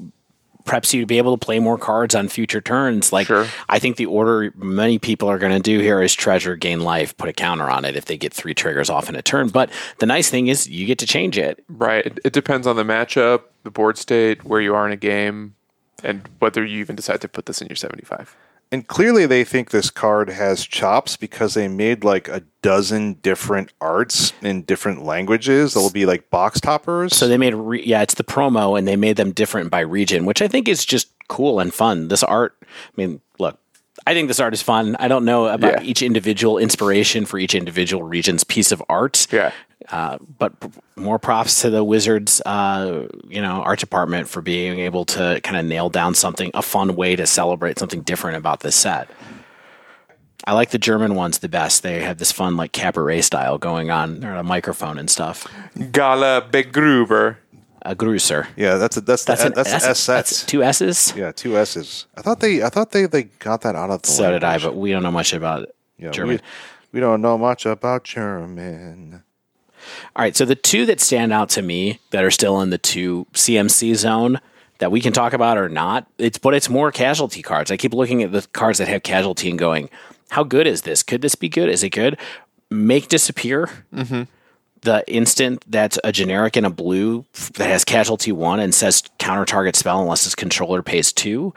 preps you to be able to play more cards on future turns. Like, Sure. I think the order many people are going to do here is treasure, gain life, put a counter on it if they get three triggers off in a turn. But the nice thing is you get to change it. right. It, it depends on the matchup, the board state, where you are in a game, and whether you even decide to put this in your 75. And clearly, they think this card has chops because they made like a dozen different arts in different languages. That'll be like box toppers. So they made, re- yeah, it's the promo, and they made them different by region, which I think is just cool and fun. This art, I mean, look, I think this art is fun. I don't know about Yeah. each individual inspiration for each individual region's piece of art. Yeah. Uh, but p- more props to the Wizards, uh, you know, art department for being able to kind of nail down something, a fun way to celebrate something different about this set. I like the German ones the best. They have this fun, like cabaret style going on. They're on a microphone and stuff. Gala Begruber. A Gruser. yeah, that's a, that's the, That's an that's the S. S That's sets. two S's. Yeah, two S's. I thought they I thought they they got that out of the. So did I, but we don't know much about Yeah, German. We, we don't know much about German. All right, so the two that stand out to me that are still in the two CMC zone that we can talk about or not. It's but it's more casualty cards. I keep looking at the cards that have casualty and going, how good is this? Could this be good? Is it good? Make disappear. Mm-hmm. The instant that's a generic in a blue that has casualty one and says counter target spell unless its controller pays two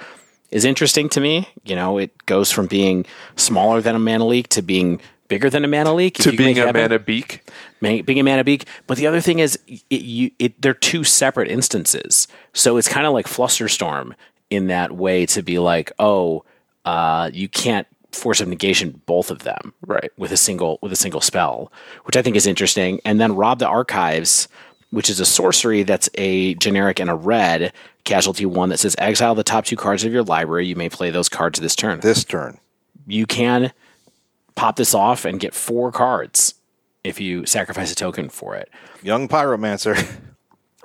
is interesting to me. You know, it goes from being smaller than a mana leak to being bigger than a mana leak. If to being a happen- mana beak. Being a mana beak. But the other thing is, it, you, it, they're two separate instances. So it's kind of like Flusterstorm in that way to be like, oh, uh, you can't force of negation both of them Right. with a single with a single spell, which I think is interesting. And then rob the archives, which is a sorcery that's a generic and a red casualty one that says exile the top two cards of your library. You may play those cards this turn This turn. you can pop this off and get four cards if you sacrifice a token for it. Young Pyromancer.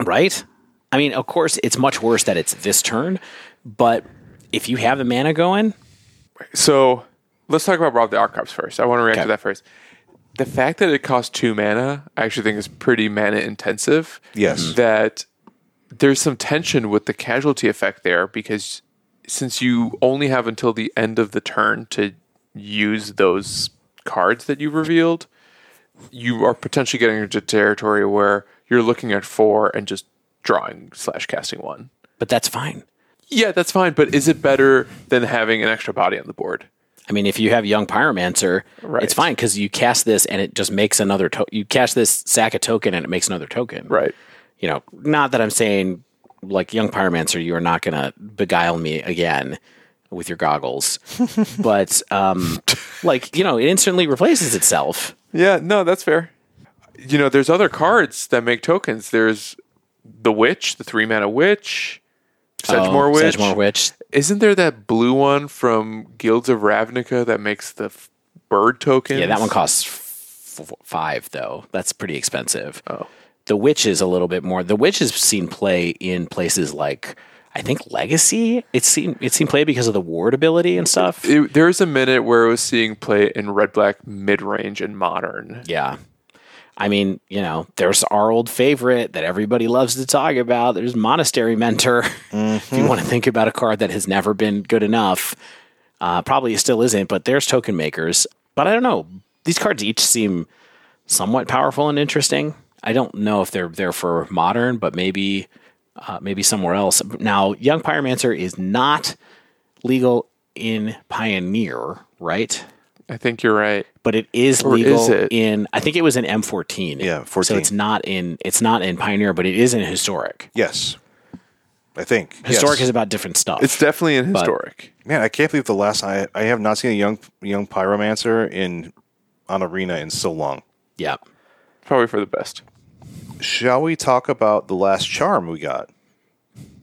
Right? I mean, of course, it's much worse that it's this turn, but if you have the mana going, So let's talk about Rob the Archives first. I want to react Okay. to that first. The fact that it costs two mana, I actually think is pretty mana intensive. Yes. Mm-hmm. That there's some tension with the casualty effect there because since you only have until the end of the turn to use those cards that you've revealed, you are potentially getting into territory where you're looking at four and just drawing slash casting one. but that's fine. Yeah, that's fine, but is it better than having an extra body on the board? I mean, if you have Young Pyromancer, Right. it's fine because you cast this and it just makes another. To- you cast this sack a token and it makes another token. Right. You know, not that I'm saying like Young Pyromancer, you are not going to beguile me again with your goggles, but um, like you know, it instantly replaces itself. Yeah, no, that's fair. You know, there's other cards that make tokens. There's the Witch, the three mana Witch, Sedgemoor Oh, Witch. Sedgemoor Witch. Isn't there that blue one from Guilds of Ravnica that makes the f- bird token? Yeah, that one costs f- five though. That's pretty expensive. Oh. The Witch is a little bit more. The Witch has seen play in places like I think Legacy. It seemed it seemed play because of the ward ability and stuff. It, there was a minute where it was seeing play in red black mid range and modern. Yeah. I mean, you know, there's our old favorite that everybody loves to talk about. There's Monastery Mentor. if you want to think about a card that has never been good enough, uh, probably still isn't, but there's token makers. But I don't know. These cards each seem somewhat powerful and interesting. I don't know if they're there for modern, but maybe uh, maybe somewhere else. Now, Young Pyromancer is not legal in Pioneer, right? I think you're right. but it is Or legal is it? in I think it was in M14. Yeah, 14. So it's not in it's not in Pioneer, but it is in historic. Yes. I think. Historic yes. is about different stuff. It's definitely in historic. Man, I can't believe the last I I have not seen a young young pyromancer in on arena in so long. yeah. Probably for the best. Shall we talk about the last charm we got?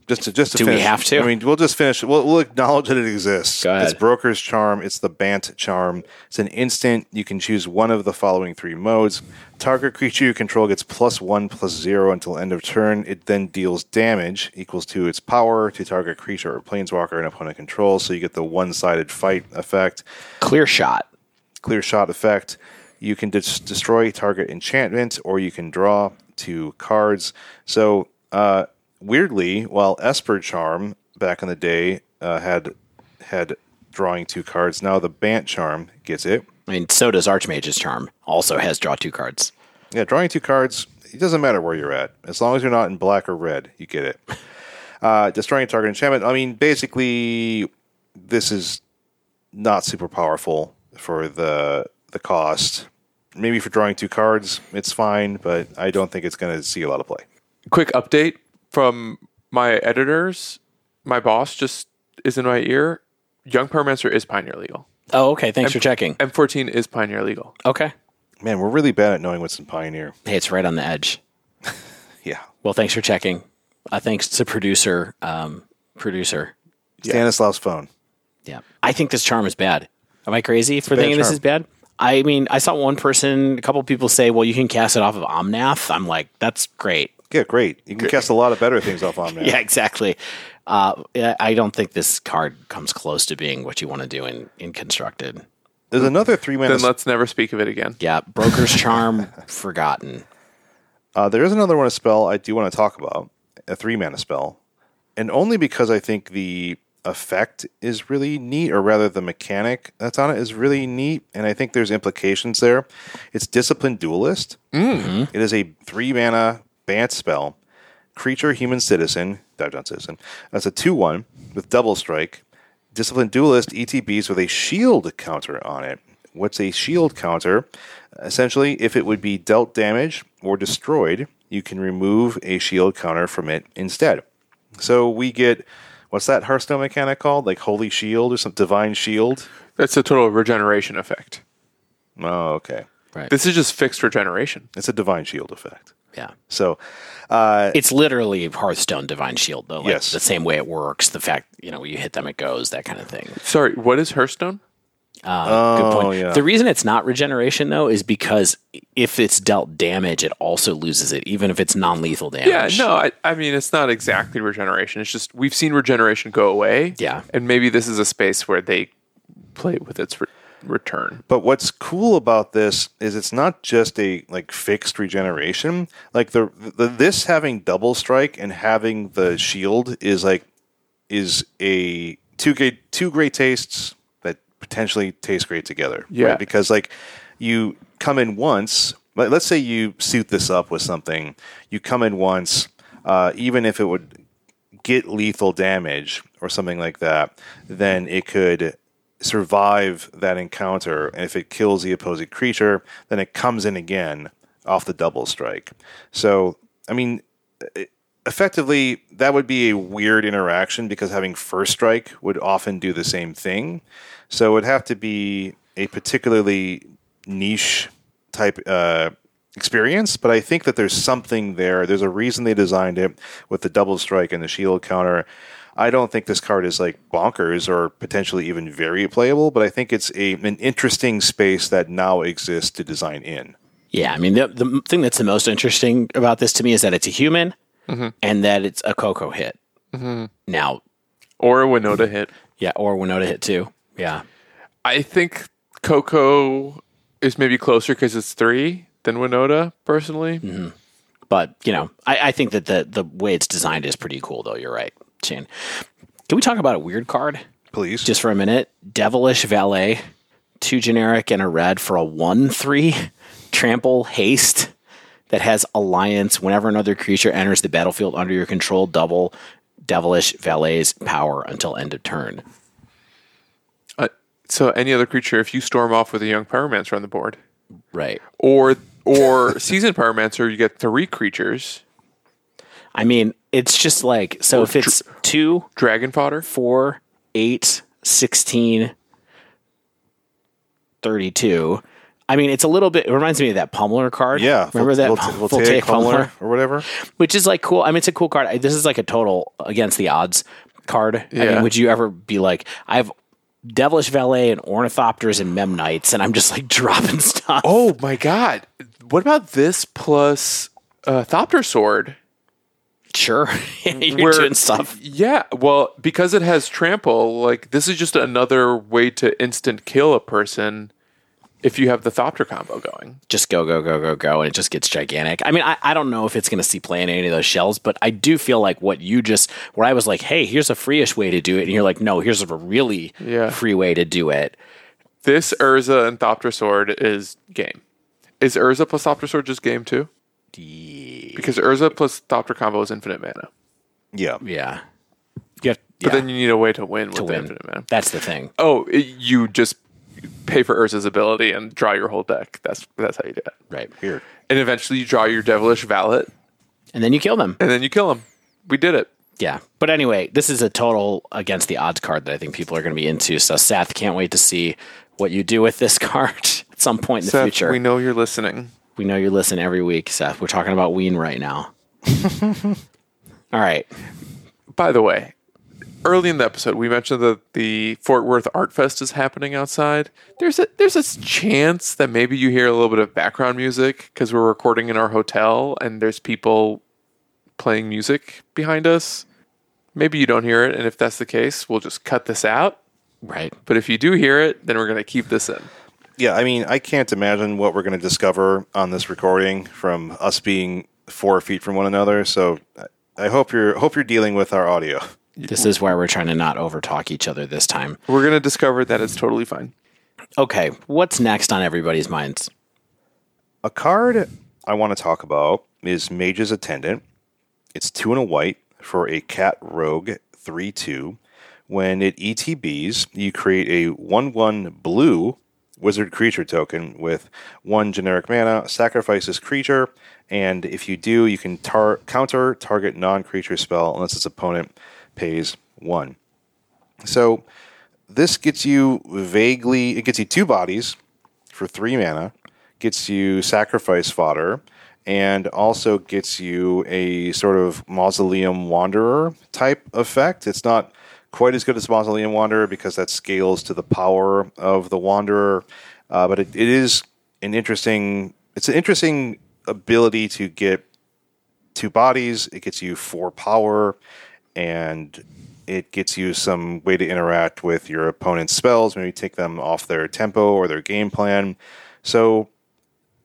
Just to just to Do we have to? I mean, we'll just finish. We'll, we'll acknowledge that it exists. Go ahead. It's Broker's Charm. It's the Bant Charm. It's an instant. You can choose one of the following three modes. Target creature you control gets plus one plus zero until end of turn. It then deals damage equals to its power to target creature or planeswalker an opponent controls. So you get the one-sided fight effect. Clear shot. clear shot effect. You can dis- destroy target enchantment, or you can draw two cards. So, uh, weirdly, while Esper Charm back in the day uh, had had drawing two cards, now the Bant Charm gets it. I mean, so does Archmage's Charm. Also has draw two cards. Yeah, drawing two cards. It doesn't matter where you're at, as long as you're not in black or red, you get it. Uh, destroying a target enchantment. I mean, basically, this is not super powerful for the the cost. Maybe for drawing two cards, it's fine, but I don't think it's going to see a lot of play. quick update from my editors. My boss just is in my ear. Young Pyromancer is Pioneer legal. Oh, okay. Thanks for checking. M14 is Pioneer legal. Okay. Man, we're really bad at knowing what's in Pioneer. Hey, it's right on the edge. Yeah, Well, thanks for checking. Uh, thanks to producer, um, producer. Stanislav's phone. Yeah. I think this charm is bad. Am I crazy for bad thinking this is bad? I mean, I saw one person, a couple people say, well, you can cast it off of Omnath. I'm like, that's great. Yeah, great. You can cast a lot of better things off Omnath. Yeah, exactly. Uh, I don't think this card comes close to being what you want to do in, in constructed. There's another three mana. Then let's never speak of it again. Yeah, Broker's Charm, forgotten. Uh, there is another one a spell I do want to talk about. A three mana spell, and only because I think the effect is really neat, or rather, the mechanic that's on it is really neat, and I think there's implications there. It's Disciplined Duelist. Mm-hmm. It is a three mana Bant spell, creature, human, citizen, dive down citizen. That's a 2 1 with double strike. Disciplined Duelist ETBs with a shield counter on it. What's a shield counter? Essentially, if it would be dealt damage or destroyed, you can remove a shield counter from it instead. So we get what's that Hearthstone mechanic called? Like Holy Shield or some Divine Shield? That's a total regeneration effect. Oh, okay. Right. This is just fixed regeneration. It's a Divine Shield effect. yeah. So uh, It's literally Hearthstone Divine Shield, though. Like Yes. The same way it works. The fact, you know, you hit them, it goes, that kind of thing. Sorry, what is Hearthstone? Uh, good Oh, point. yeah. The reason it's not regeneration, though, is because if it's dealt damage, it also loses it, even if it's non lethal damage. Yeah, damage. no, I, I mean it's not exactly regeneration. It's just we've seen regeneration go away. Yeah. and maybe this is a space where they play with its re- return. But what's cool about this is it's not just a like fixed regeneration. Like the, the this having double strike and having the shield is like is a two great two great tastes that potentially taste great together. Yeah. Because like you come in once, let's say you suit this up with something, you come in once, uh, even if it would get lethal damage or something like that, then it could survive that encounter. And if it kills the opposing creature, then it comes in again off the double strike. So, I mean, it- effectively, that would be a weird interaction because having first strike would often do the same thing. So, it would have to be a particularly niche type uh, experience, but I think that there's something there. There's a reason they designed it with the double strike and the shield counter. I don't think this card is like bonkers or potentially even very playable, but I think it's a an interesting space that now exists to design in. Yeah, I mean, the, the thing that's the most interesting about this to me is that it's a human Mm-hmm. and that it's a Coco hit. Mm-hmm. Now, Or a Winota hit. yeah, or Winota hit too. Yeah. I think Coco is maybe closer because it's three than Winota. Personally, mm-hmm. But, you know, I, I think that the, the way it's designed is pretty cool, though. You're right, Chan. Can we talk about a weird card Please. just for a minute? Devilish Valet, two generic and a red for a 1 3 trample haste that has alliance. Whenever another creature enters the battlefield under your control, double Devilish Valet's power until end of turn. uh, so any other creature, if you storm off with a young pyromancer on the board, Right. or or seasoned pyromancer, you get three creatures. I mean, it's just like, so if it's two, Dragon fodder. four, eight, 16, 32. I mean, it's a little bit, it reminds me of that Pummeler card. yeah. Remember that Voltaic Voltaic Pummeler or whatever? Which is like cool. I mean, it's a cool card. I- This is like a total against the odds card. I mean, would you ever be like, I have Devilish Valet and Ornithopters and Memnites, and I'm just like dropping stuff. Oh my god! What about this plus uh, Thopter sword? Sure. You're Where- doing stuff. Yeah, well, because it has trample, like this is just another way to instant kill a person if you have the Thopter combo going. just go, go, go, go, go, and it just gets gigantic. I mean, I, I don't know if it's going to see play in any of those shells, but I do feel like what you just, where I was like, hey, here's a freeish way to do it, and you're like, no, here's a really Yeah. free way to do it. This Urza and Thopter sword is game. Is Urza plus Thopter sword just game too? Yeah. Because Urza plus Thopter combo is infinite mana. Yeah. Yeah. You have, But yeah, then you need a way to win with to the win. infinite mana. That's the thing. Oh, it- you just pay for Urza's ability and draw your whole deck. That's that's how you do it. Right. Weird. And eventually you draw your Devilish Valet, And then you kill them. and then you kill them. We did it. Yeah. But anyway, this is a total against the odds card that I think people are going to be into. So, Seth, can't wait to see what you do with this card at some point in the Seth, future. we know you're listening. We know you listen every week, Seth. We're talking about Ween right now. All right. By the way, early in the episode, we mentioned that the Fort Worth Art Fest is happening outside. There's a there's a chance that maybe you hear a little bit of background music because we're recording in our hotel and there's people playing music behind us. Maybe you don't hear it, and if that's the case, we'll just cut this out. Right. But if you do hear it, then we're going to keep this in. Yeah, I mean, I can't imagine what we're going to discover on this recording from us being four feet from one another. So, I hope you're hope you're dealing with our audio. This is why we're trying to not overtalk each other this time. We're going to discover that it's totally fine. Okay, what's next on everybody's minds? A card I want to talk about is Mage's Attendant. It's two and a white for a cat rogue 3 2. When it ETBs, you create a 1 1 blue wizard creature token with one generic mana, sacrifice this creature, and if you do, you can tar- counter target non creature spell unless its opponent pays one. So this gets you vaguely, it gets you two bodies for three mana, gets you sacrifice fodder, and also gets you a sort of mausoleum wanderer type effect. It's not quite as good as mausoleum wanderer because that scales to the power of the wanderer, uh, but it, it is an interesting. It's an interesting ability to get two bodies. It gets you four power, and it gets you some way to interact with your opponent's spells. Maybe take them off their tempo or their game plan. So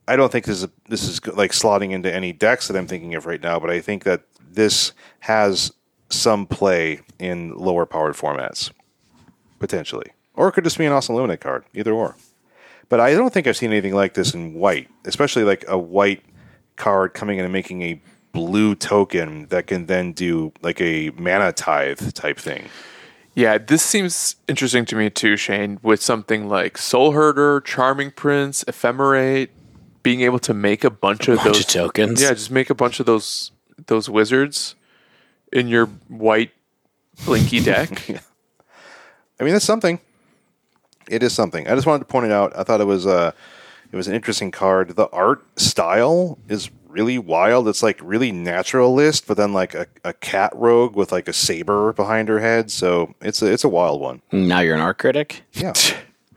I don't think this is this is like slotting into any decks that I'm thinking of right now, but I think that this has some play in lower powered formats potentially, or it could just be an awesome Luminate card, either or. But I don't think I've seen anything like this in white, especially like a white card coming in and making a blue token that can then do like a mana tithe type thing. Yeah, this seems interesting to me too, Shane, with something like Soul Herder, Charming Prince, Ephemerate, being able to make a bunch of Bunch those of tokens. Yeah, just make a bunch of those those wizards in your white blinky deck. I mean, that's something. It is something. I just wanted to point it out. I thought it was uh, it was an interesting card. The art style is really wild. It's like really naturalist, but then like a, a cat rogue with like a saber behind her head. So it's a it's a wild one. Now you're an art critic? Yeah.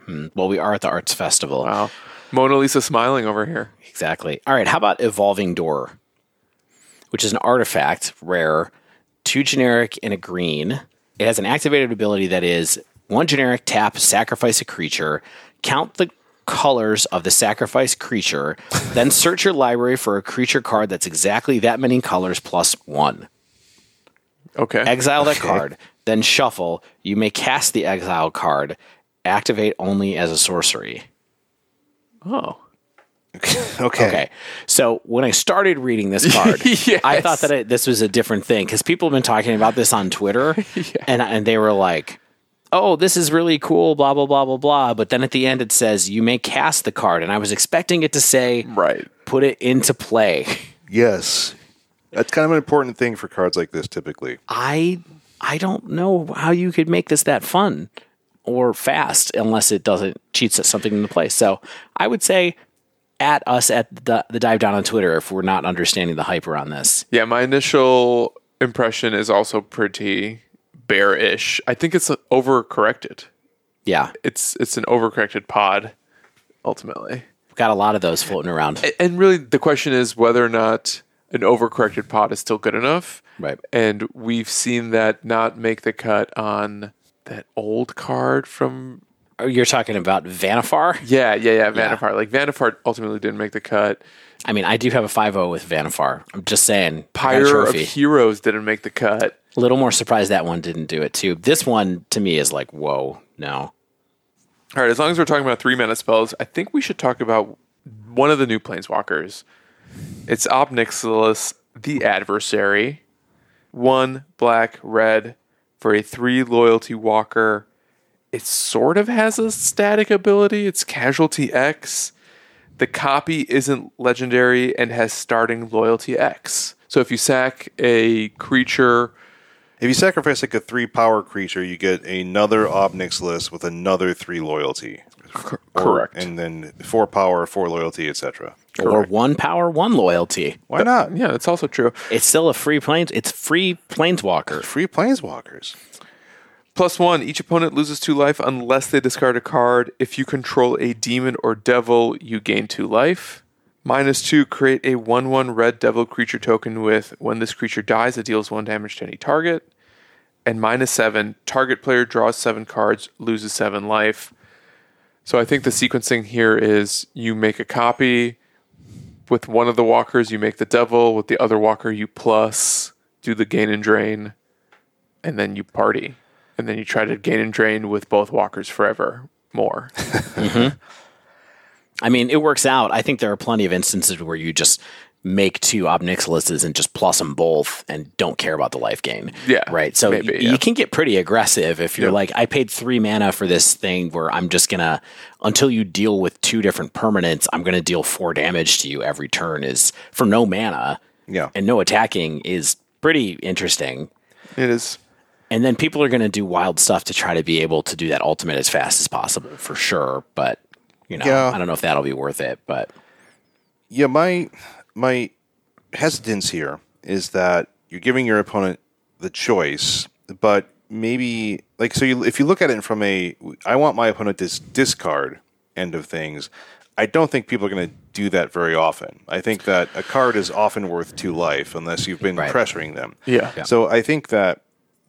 Hmm. Well, we are at the Arts Festival. wow. Mona Lisa smiling over here. Exactly. All right. How about Evolving Door, which is an artifact, rare, two generic and a green. It has an activated ability that is one generic tap, sacrifice a creature, count the colors of the sacrificed creature, then search your library for a creature card that's exactly that many colors plus one. Okay. Exile that card, then shuffle. You may cast the exile card. Activate only as a sorcery. oh. okay. Okay. So when I started reading this card, Yes. I thought that it, this was a different thing because people have been talking about this on Twitter, and and they were like, "Oh, this is really cool," blah blah blah blah blah. But then at the end it says you may cast the card, and I was expecting it to say Right. put it into play. Yes. That's kind of an important thing for cards like this typically. I I don't know how you could make this that fun or fast unless it doesn't cheats at something into play. So I would say at us at the the dive down on Twitter if we're not understanding the hype around this. Yeah, my initial impression is also pretty bearish. I think it's overcorrected. Yeah, It's it's an overcorrected pod ultimately. got a lot of those floating around. And really the question is whether or not an overcorrected pod is still good enough. Right. And we've seen that not make the cut on that old card from Oh, You're talking about Vannifar? yeah, yeah, yeah, Vannifar. Like Vannifar ultimately didn't make the cut. I mean, I do have a 5-0 with Vannifar. I'm just saying. Pyre of. Heroes didn't make the cut. A little more surprised that one didn't do it too. This one to me is like, whoa, no. All right, as long as we're talking about three mana spells, I think we should talk about one of the new planeswalkers. It's Ob Nixilis, the adversary. One black, red for a three loyalty walker. It sort of has a static ability. It's casualty X. The copy isn't legendary and has starting loyalty X. So if you sack a creature If you sacrifice like a three power creature, you get another Ob Nixilis with another three loyalty. Or- correct. and then four power, four loyalty, etc. Or one power, one loyalty. Why not? Yeah, that's also true. It's still a free planes. It's free planeswalker. Free planeswalkers. Plus one, each opponent loses two life unless they discard a card. If you control a demon or devil, you gain two life. Minus two, create a 1 1 red devil creature token with when this creature dies, it deals one damage to any target. And minus seven, target player draws seven cards, loses seven life. So I think the sequencing here is you make a copy with one of the walkers, you make the devil, with the other walker, you plus do the gain and drain, and then you party, and then you try to gain and drain with both walkers forever more. Mm-hmm. I mean, it works out. I think there are plenty of instances where you just make two Ob Nixilises and just plus them both and don't care about the life gain. Yeah, Right. So maybe, y- yeah. you can get pretty aggressive if you're Yeah. like, I paid three mana for this thing where I'm just going to, until you deal with two different permanents, I'm going to deal four damage to you every turn is for no mana Yeah. and no attacking is pretty interesting. It is. And then people are going to do wild stuff to try to be able to do that ultimate as fast as possible for sure. But, you know, Yeah. I don't know if that'll be worth it, but Yeah, my my hesitance here is that you're giving your opponent the choice, but maybe like so. You, if you look at it from a, I want my opponent to discard end of things. I don't think people are going to do that very often. I think that a card is often worth two life unless you've been Right. pressuring them. Yeah. Yeah. So I think that,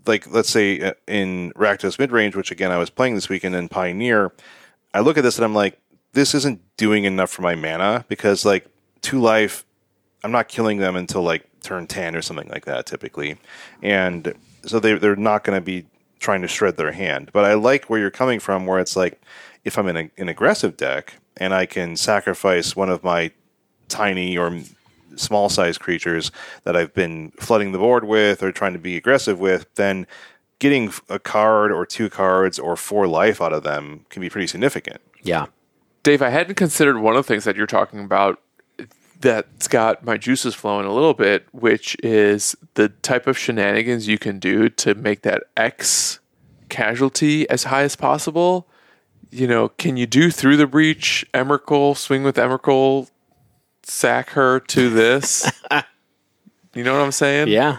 like, let's say uh, in Rakdos midrange, which again I was playing this weekend in Pioneer, I look at this and I'm like, this isn't doing enough for my mana because like two life, I'm not killing them until like turn ten or something like that typically, and so they they're not going to be trying to shred their hand. But I like where you're coming from, where it's like if I'm in a, an aggressive deck and I can sacrifice one of my tiny or small sized creatures that I've been flooding the board with or trying to be aggressive with, then getting a card or two cards or four life out of them can be pretty significant. yeah. Dave, I hadn't considered one of the things that you're talking about that's got my juices flowing a little bit, which is the type of shenanigans you can do to make that X casualty as high as possible. You know, can you do through the breach, Emrakul, swing with Emrakul, sack her to this? you know what I'm saying? Yeah.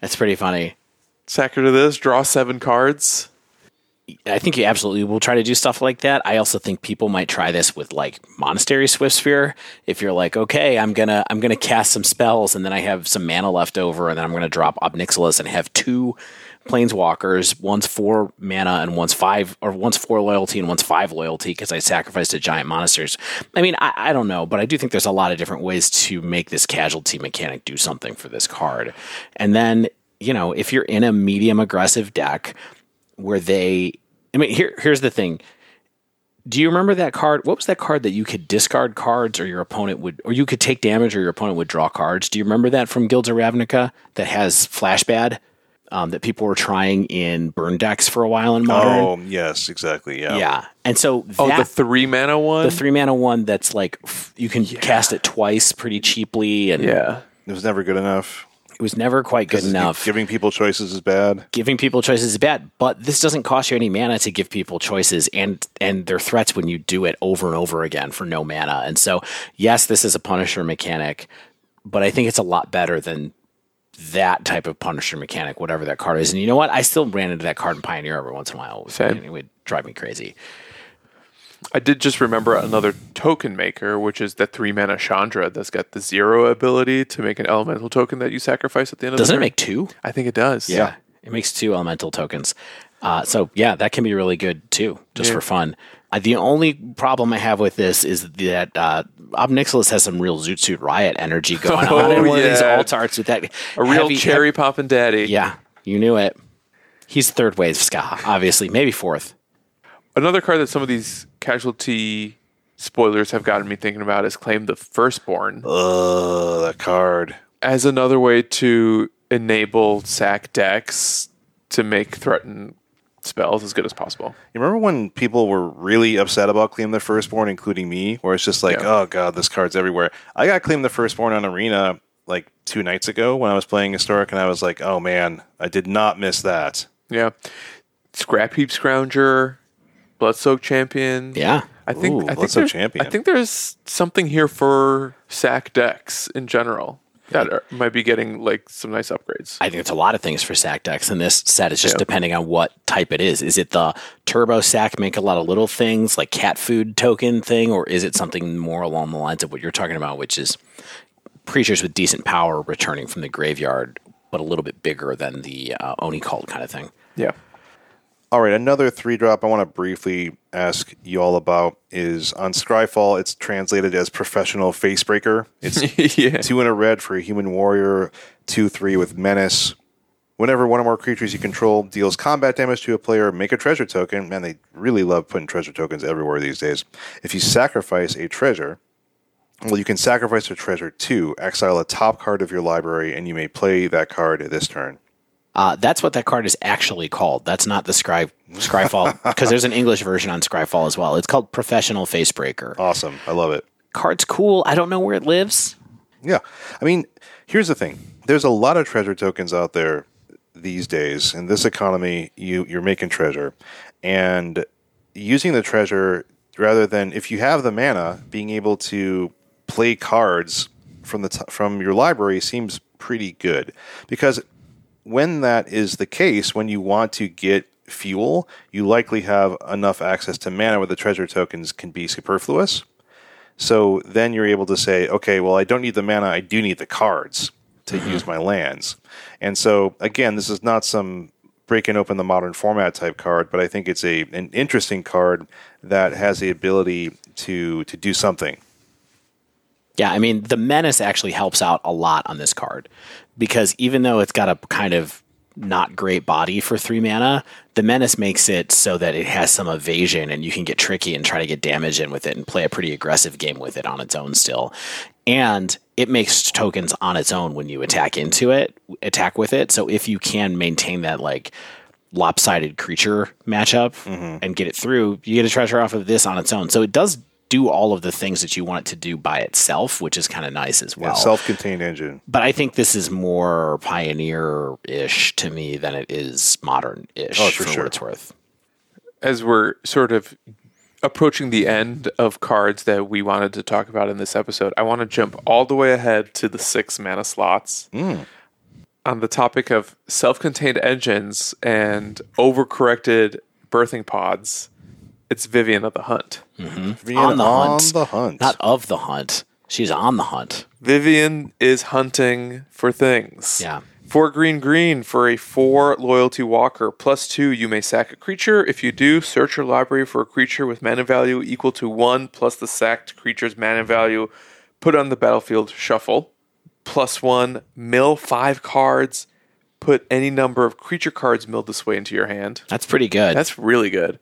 That's pretty funny. Sack her to this, draw seven cards. I think you absolutely will try to do stuff like that. I also think people might try this with like Monastery Swiftspear. If you're like, okay, I'm gonna I'm gonna cast some spells and then I have some mana left over, and then I'm gonna drop Ob Nixilis and have two planeswalkers. One's four mana and one's five, or one's four loyalty and one's five loyalty because I sacrificed a giant monasteries. I mean, I, I don't know, but I do think there's a lot of different ways to make this casualty mechanic do something for this card. And then, you know, if you're in a medium aggressive deck where they I mean here here's the thing. Do you remember that card? What was that card that you could discard cards or your opponent would or you could take damage or your opponent would draw cards? Do you remember that from Guilds of Ravnica that has flashback? Um, that people were trying in burn decks for a while in modern. Oh, yes, exactly. Yeah. Yeah. And so that Oh, the three mana one? the three mana one that's like f- you can cast it twice pretty cheaply and yeah. It was never good enough. It was never quite good enough. Giving people choices is bad. giving people choices is bad, but this doesn't cost you any mana to give people choices and and they're threats when you do it over and over again for no mana. And so, yes, this is a punisher mechanic, but I think it's a lot better than that type of punisher mechanic, whatever that card is. And you know what? I still ran into that card in Pioneer every once in a while. It would- It would drive me crazy. I did just remember another token maker, which is the three mana Chandra that's got the zero ability to make an elemental token that you sacrifice at the end of the Doesn't it turn. make two? I think it does. Yeah. It makes two elemental tokens. Uh, so yeah, that can be really good too, just for fun. Uh, the only problem I have with this is that uh, Ob Nixilis has some real Zoot Suit Riot energy going Oh, on in one of these yeah. alt arts with that A real heavy- cherry poppin' daddy. yeah, you knew it. He's third wave ska, obviously, maybe fourth. Another card that some of these casualty spoilers have gotten me thinking about is Claim the Firstborn Ugh, that card. as another way to enable sack decks to make threaten spells as good as possible. You remember when people were really upset about Claim the Firstborn, including me, where it's just like, Yeah. oh god, this card's everywhere. I got Claim the Firstborn on Arena like two nights ago when I was playing Historic, and I was like, oh man, I did not miss that. Yeah. Scrap Heap Scrounger, Bloodsoak Champion. Yeah, I think Ooh, I think Bloodsoak there- Champion. I think there's something here for sack decks in general that are, might be getting like some nice upgrades. I think it's a lot of things for sack decks, and this set is just Yeah. depending on what type it is. Is it the turbo sack make a lot of little things like cat food token thing, or is it something more along the lines of what you're talking about, which is creatures with decent power returning from the graveyard, but a little bit bigger than the uh, Oni cult kind of thing? Yeah. All right, another three drop I want to briefly ask you all about is on Scryfall. It's translated as professional facebreaker. It's yeah. two in a red for a human warrior, two three with menace. Whenever one or more creatures you control deals combat damage to a player, make a treasure token. Man, they really love putting treasure tokens everywhere these days. If you sacrifice a treasure, well, you can sacrifice a treasure to exile a top card of your library, and you may play that card this turn. Uh, that's what that card is actually called. That's not the Scry Scryfall because there's an English version on Scryfall as well. It's called Professional Facebreaker. Awesome. I love it. Card's cool. I don't know where it lives. Yeah. I mean, here's the thing. There's a lot of treasure tokens out there these days. In this economy, you you're making treasure and using the treasure rather than if you have the mana, being able to play cards from the t- from your library seems pretty good because when that is the case, when you want to get fuel, you likely have enough access to mana where the treasure tokens can be superfluous. So then you're able to say, okay, well, I don't need the mana, I do need the cards to mm-hmm. use my lands. And so, again, this is not some breaking open the modern format type card, but I think it's a an interesting card that has the ability to to do something. Yeah, I mean, the menace actually helps out a lot on this card because even though it's got a kind of not great body for three mana, the menace makes it so that it has some evasion and you can get tricky and try to get damage in with it and play a pretty aggressive game with it on its own still. And it makes tokens on its own when you attack into it, attack with it. So if you can maintain that like lopsided creature matchup mm-hmm. and get it through, you get a treasure off of this on its own. So it does do all of the things that you want it to do by itself, which is kind of nice as well. Self-contained engine. but I think this is more pioneer-ish to me than it is modern-ish Oh, for for sure. what it's worth. as we're sort of approaching the end of cards that we wanted to talk about in this episode, I want to jump all the way ahead to the six mana slots. Mm. On the topic of self contained engines and overcorrected birthing pods, it's Vivien of the Hunt. Mm-hmm. Being On the on hunt. the hunt. Not of the hunt. She's on the hunt. Vivien is hunting for things. Yeah. Four green green for a four loyalty walker. Plus two, you may sack a creature. If you do, search your library for a creature with mana value equal to one plus the sacked creature's mana value. Put on the battlefield, shuffle. Plus one, mill five cards. Put any number of creature cards milled this way into your hand. That's pretty good. That's really good.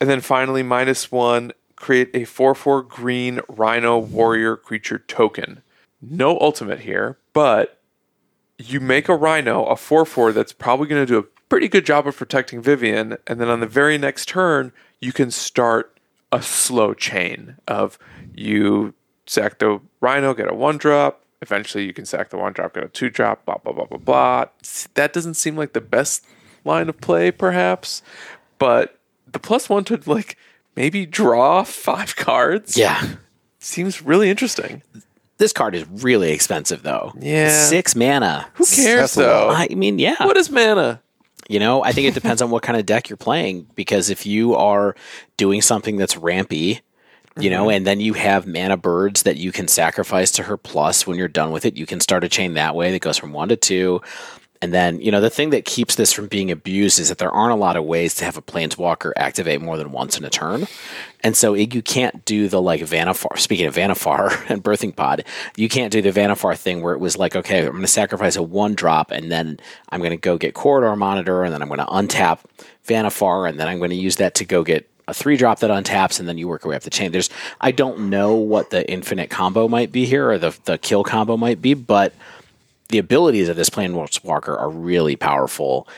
And then finally, minus one, create a 4 4 green rhino warrior creature token. No ultimate here, but you make a rhino, a 4 4 that's probably going to do a pretty good job of protecting Vivien. And then on the very next turn, you can start a slow chain of you sack the rhino, get a one drop. Eventually, you can sack the one drop, get a two drop, blah, blah, blah, blah, blah. That doesn't seem like the best line of play, perhaps, but the plus one to like maybe draw five cards yeah. seems really interesting. This card is really expensive though. Yeah. Six mana. Who cares That's though? I mean, yeah. What is mana? You know, I think it depends on what kind of deck you're playing because if you are doing something that's rampy, you know, mm-hmm. and then you have mana birds that you can sacrifice to her plus when you're done with it, you can start a chain that way that goes from one to two. And then, you know, the thing that keeps this from being abused is that there aren't a lot of ways to have a planeswalker activate more than once in a turn. And so you can't do the like Vannifar, speaking of Vannifar and Birthing Pod, you can't do the Vannifar thing where it was like, okay, I'm going to sacrifice a one drop and then I'm going to go get Corridor Monitor and then I'm going to untap Vannifar and then I'm going to use that to go get a three drop that untaps and then you work your way up the chain. There's, I don't know what the infinite combo might be here or the, the kill combo might be, but the abilities of this planeswalker are really powerful.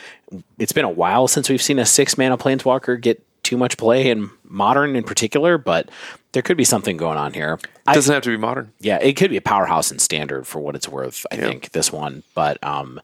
It's been a while since we've seen a six mana planeswalker get too much play in modern in particular, but there could be something going on here. I, Doesn't have to be modern. yeah, it could be a powerhouse in standard for what it's worth. I think this one, but um,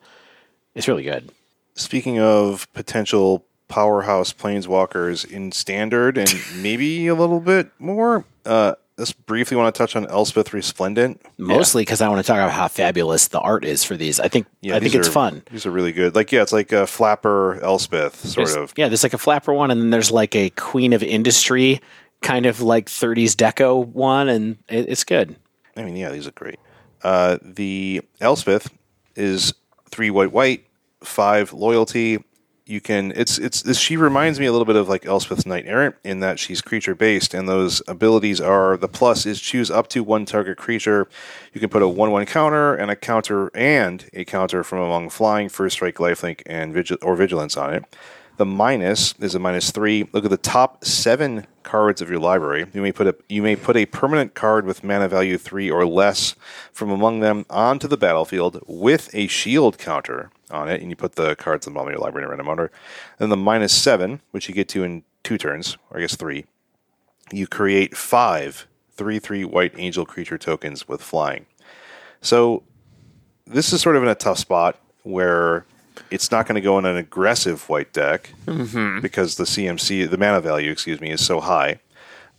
it's really good. Speaking of potential powerhouse planeswalkers in standard and maybe a little bit more, uh, just briefly want to touch on Elspeth Resplendent. Mostly because I want to talk about how fabulous the art is for these. I think I think these it's fun. These are really good. Like, yeah, it's like a flapper Elspeth, sort There's- of. Yeah, there's like a flapper one, and then there's like a Queen of Industry kind of like 30s deco one, and it, it's good. I mean, yeah, these are great. Uh, the Elspeth is three white, white, five loyalty. You can. It's it's this, she reminds me a little bit of like Elspeth's Knight Errant in that she's creature based, and those abilities are the plus is choose up to one target creature. You can put a one one counter and a counter and a counter from among flying, first strike, lifelink, and vigil- or vigilance on it. The minus is a minus three. Look at the top seven cards of your library. You may put a you may put a permanent card with mana value three or less from among them onto the battlefield with a shield counter on it, and you put the cards in the bottom of your library in a random order. Then the minus seven, which you get to in two turns, or I guess three. You create five three three white angel creature tokens with flying. So this is sort of in a tough spot where it's not going to go in an aggressive white deck mm-hmm. because the CMC, the mana value, excuse me, is so high.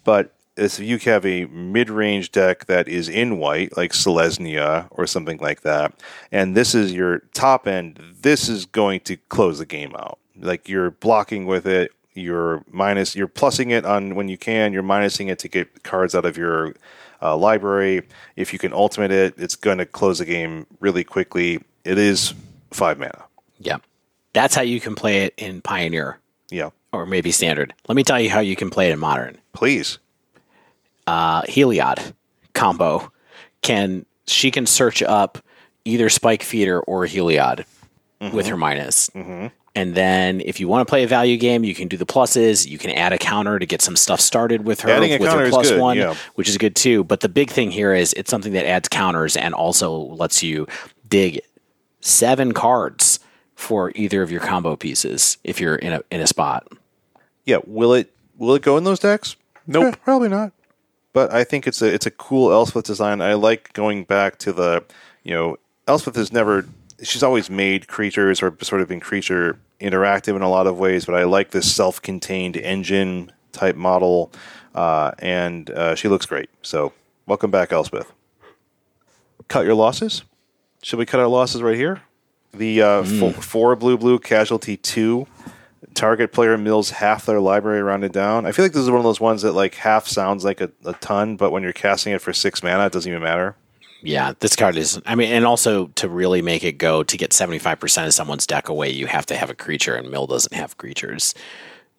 But if you have a mid-range deck that is in white, like Selesnya or something like that, and this is your top end, this is going to close the game out. Like you're blocking with it, you're minus, you're plussing it on when you can, you're minusing it to get cards out of your uh, library. If you can ultimate it, it's going to close the game really quickly. It is five mana. Yeah. That's how you can play it in Pioneer Yeah, or maybe Standard. Let me tell you how you can play it in Modern. please. Uh, Heliod combo can she can search up either Spike Feeder or Heliod with her minus. And then if you want to play a value game, you can do the pluses. You can add a counter to get some stuff started with her Adding a with counter her is plus good, one, yeah. which is good too. But the big thing here is it's something that adds counters and also lets you dig seven cards for either of your combo pieces if you're in a in a spot. Yeah, will it will it go in those decks? Nope. Eh, probably not. But I think it's a it's a cool Elspeth design. I like going back to the you know Elspeth has never she's always made creatures or sort of been creature interactive in a lot of ways. But I like this self contained engine type model, uh, and uh, she looks great. So welcome back, Elspeth. Cut your losses. Should we cut our losses right here? The uh, fo- four blue blue casualty two target player mills half their library rounded down. I feel like this is one of those ones that like half sounds like a, a ton, but when you're casting it for six mana, it doesn't even matter. Yeah, this card is. I mean, and also to really make it go to get seventy five percent of someone's deck away, you have to have a creature, and Mill doesn't have creatures.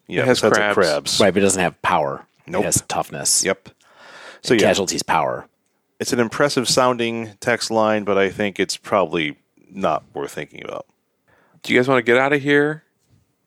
Yeah, it has besides the crabs. crabs. Right, but it doesn't have power. Nope. It has toughness. Yep. So yeah, Casualties power. it's an impressive sounding text line, but I think it's probably not worth thinking about. Do you guys want to get out of here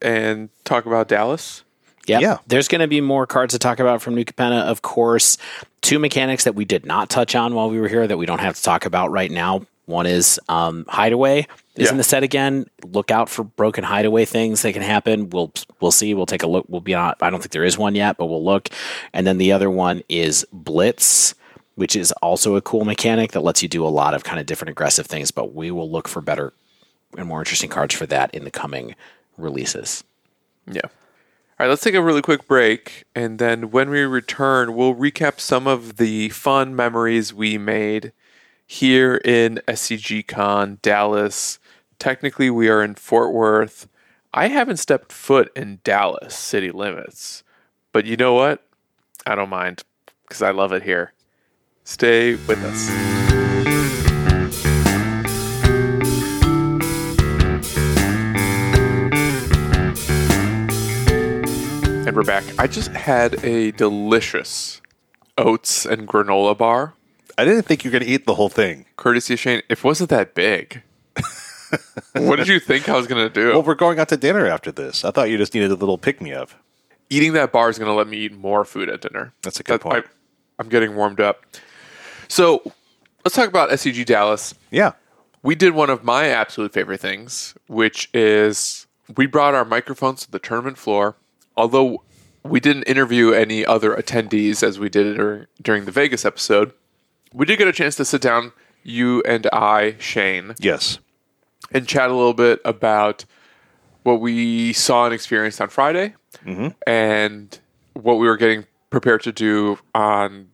and talk about Dallas? Yep. Yeah. There's going to be more cards to talk about from New Capenna, of course. Two mechanics that we did not touch on while we were here that we don't have to talk about right now. One is um, Hideaway is Yeah. in the set again. Look out for broken Hideaway things that can happen. We'll we'll see. We'll take a look. We'll be on. I don't think there is one yet, but we'll look. And then the other one is Blitz, which is also a cool mechanic that lets you do a lot of kind of different aggressive things. But we will look for better and more interesting cards for that in the coming releases. Yeah. All right, let's take a really quick break. And then when we return, we'll recap some of the fun memories we made here in SCG Con Dallas. Technically, we are in Fort Worth. I haven't stepped foot in Dallas city limits. But you know what? I don't mind because I love it here. Stay with us. And we're back. I just had a delicious oats and granola bar, I didn't think you were going to eat the whole thing. courtesy of Shane. If it wasn't that big, what did you think I was going to do? Well, we're going out to dinner after this. I thought you just needed a little pick me up. Eating that bar is going to let me eat more food at dinner. That's a good That- point. I, I'm getting warmed up. So let's talk about SCG Dallas. Yeah. we did one of my absolute favorite things, which is we brought our microphones to the tournament floor. Although we didn't interview any other attendees as we did during, during the Vegas episode, we did get a chance to sit down, you and I, Shane, Yes. and chat a little bit about what we saw and experienced on Friday mm-hmm. and what we were getting prepared to do on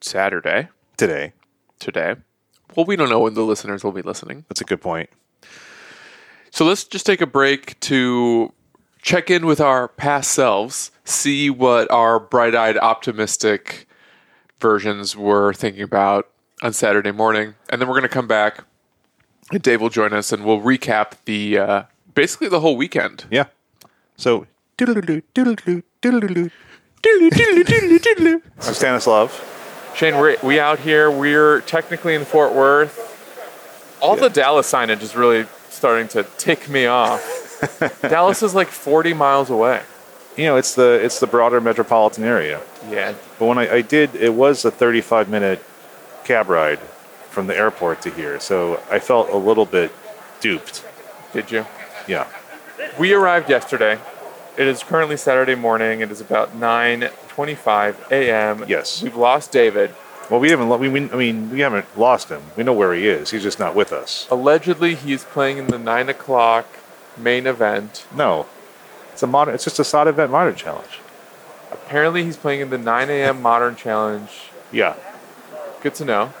Saturday, Today. today. Well, we don't know when the listeners will be listening. That's a good point. So let's just take a break to check in with our past selves, see what our bright eyed, optimistic versions were thinking about on Saturday morning. And then we're going to come back, and Dave will join us, and we'll recap the uh, basically the whole weekend. Yeah. So. So Stanislav, Shane, we're we out here. We're technically in Fort Worth. All the Dallas signage is really starting to tick me off. Dallas is like 40 miles away. You know it's the it's the broader metropolitan area. Yeah. But when I, I did, it was a 35 minute cab ride from the airport to here, so I felt a little bit duped. Did you? Yeah. We arrived yesterday. It is currently Saturday morning. It is about 9:25 a.m. Yes. We've lost David. Well, we haven't. lo- We, we, I mean, we haven't lost him. We know where he is. He's just not with us. Allegedly, he's playing in the nine o'clock main event. No, it's a modern. It's just a side event modern challenge. Apparently, he's playing in the 9 a.m. Modern Challenge. Yeah. Good to know.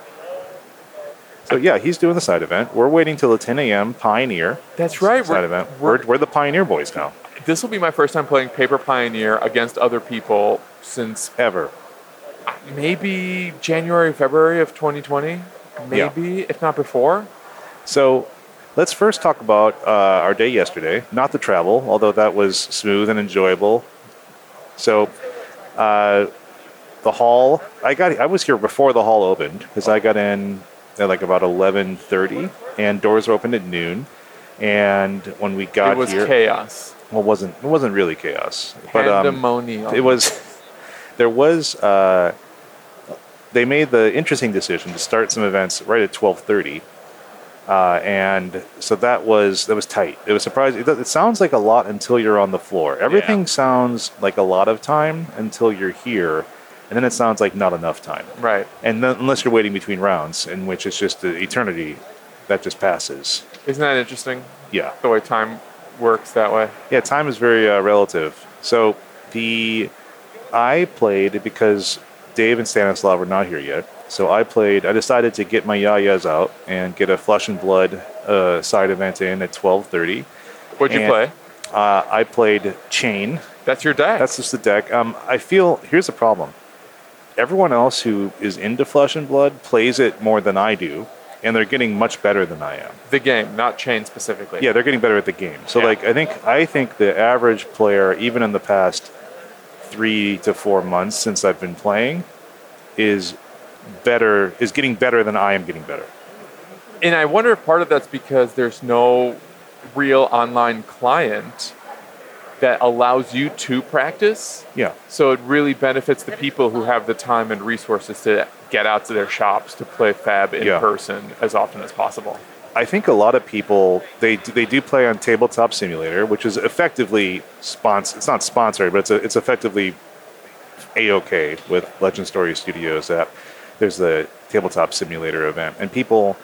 So yeah, he's doing the side event. We're waiting till the 10 a.m. Pioneer That's right. side event. We're, we're the Pioneer boys now. this will be my first time playing Paper Pioneer against other people since Ever. maybe January, February of 2020. Yeah. Maybe, if not before. So let's first talk about uh, our day yesterday. Not the travel, although that was smooth and enjoyable. So uh, the hall. I got. I was here before the hall opened because I got in at like about 11:30, and doors were opened at noon. And when we got here. it was here, chaos. well, it wasn't it wasn't really chaos, but um, it was there was uh, they made the interesting decision to start some events right at 12:30 uh, and so that was that was tight it was surprising it, it sounds like a lot until you're on the floor everything Yeah. sounds like a lot of time until you're here and then it sounds like not enough time right. and then, unless you're waiting between rounds in which it's just eternity that just passes Isn't that interesting? yeah The way time works that way. yeah, time is very uh, relative. So the I played because Dave and Stanislav were not here yet. So I played. I decided to get my yayas out and get a Flesh and Blood uh, side event in at twelve thirty. What'd you And- play? Uh, I played Chain. That's your deck. That's just the deck. Um, I feel here's the problem. Everyone else who is into Flesh and Blood plays it more than I do, and they're getting much better than I am. the game, not chain specifically. Yeah, they're getting better at the game. So Yeah. like I think I think the average player, even in the past three to four months since I've been playing, is better is getting better than I am getting better. And I wonder if part of that's because there's no real online client that allows you to practice. Yeah. So it really benefits the people who have the time and resources to get out to their shops to play Fab in Yeah. person as often as possible. I think a lot of people they do- they do play on Tabletop Simulator, which is effectively sponsor. It's not sponsored, but it's a, it's effectively a okay with Legend Story Studios. That there's the Tabletop Simulator event, and people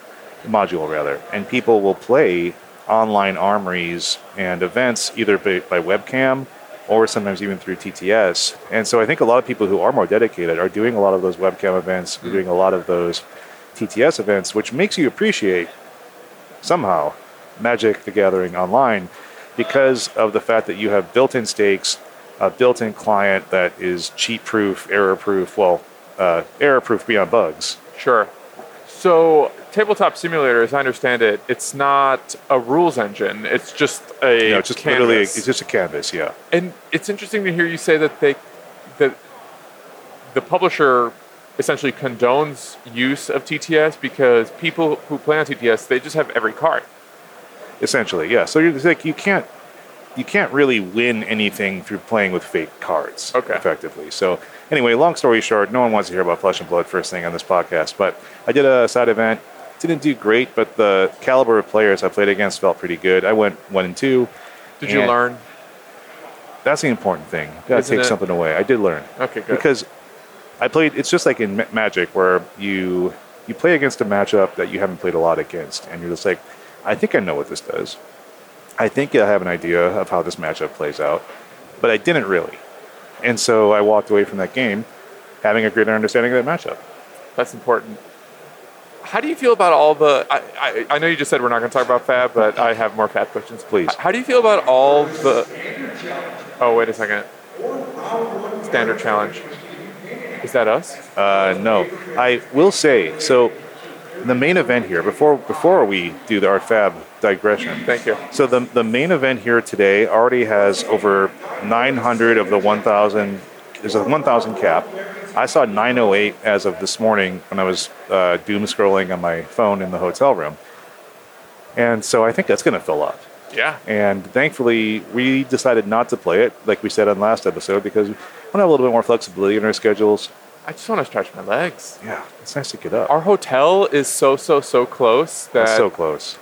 module rather, and people will play online armories and events either by, by webcam or sometimes even through TTS. And so I think a lot of people who are more dedicated are doing a lot of those webcam events, are doing a lot of those TTS events, which makes you appreciate somehow Magic the Gathering online because of the fact that you have built in stakes, a built in client that is cheat proof, error proof, well, uh, error proof beyond bugs. Sure. So tabletop simulator, as I understand it, it's not a rules engine. It's just a know, it's just canvas. literally, it's just a canvas, yeah. And it's interesting to hear you say that they that the publisher essentially condones use of TTS because people who play on TTS they just have every card. Essentially, yeah. So you're like you can't you can't really win anything through playing with fake cards Okay. effectively. So anyway, long story short, no one wants to hear about Flesh and Blood first thing on this podcast, but I did a side event. Didn't do great, but the caliber of players I played against felt pretty good. I went one and two. Did you learn? That's the important thing. You gotta Isn't take it? something away. I did learn. Okay, good. Because I played. It's just like in Ma- Magic, where you you play against a matchup that you haven't played a lot against, and you're just like, I think I know what this does. I think I have an idea of how this matchup plays out, but I didn't really. And so I walked away from that game having a greater understanding of that matchup. That's important. How do you feel about all the? I, I, I know you just said we're not going to talk about Fab, but I have more Fab questions. Please. How do you feel about all the? Oh wait a second. Standard challenge. Is that us? Uh, no, I will say so. The main event here before before we do the art fab digression. Thank you. So the the main event here today already has over 900 of the 1,000. There's a 1,000 cap. I saw 908 as of this morning when I was uh, doom scrolling on my phone in the hotel room, and so I think that's going to fill up. Yeah. And thankfully, we decided not to play it, like we said on last episode, because we want to have a little bit more flexibility in our schedules. I just want to stretch my legs. Yeah, it's nice to get up. Our hotel is so so so close that That's so close.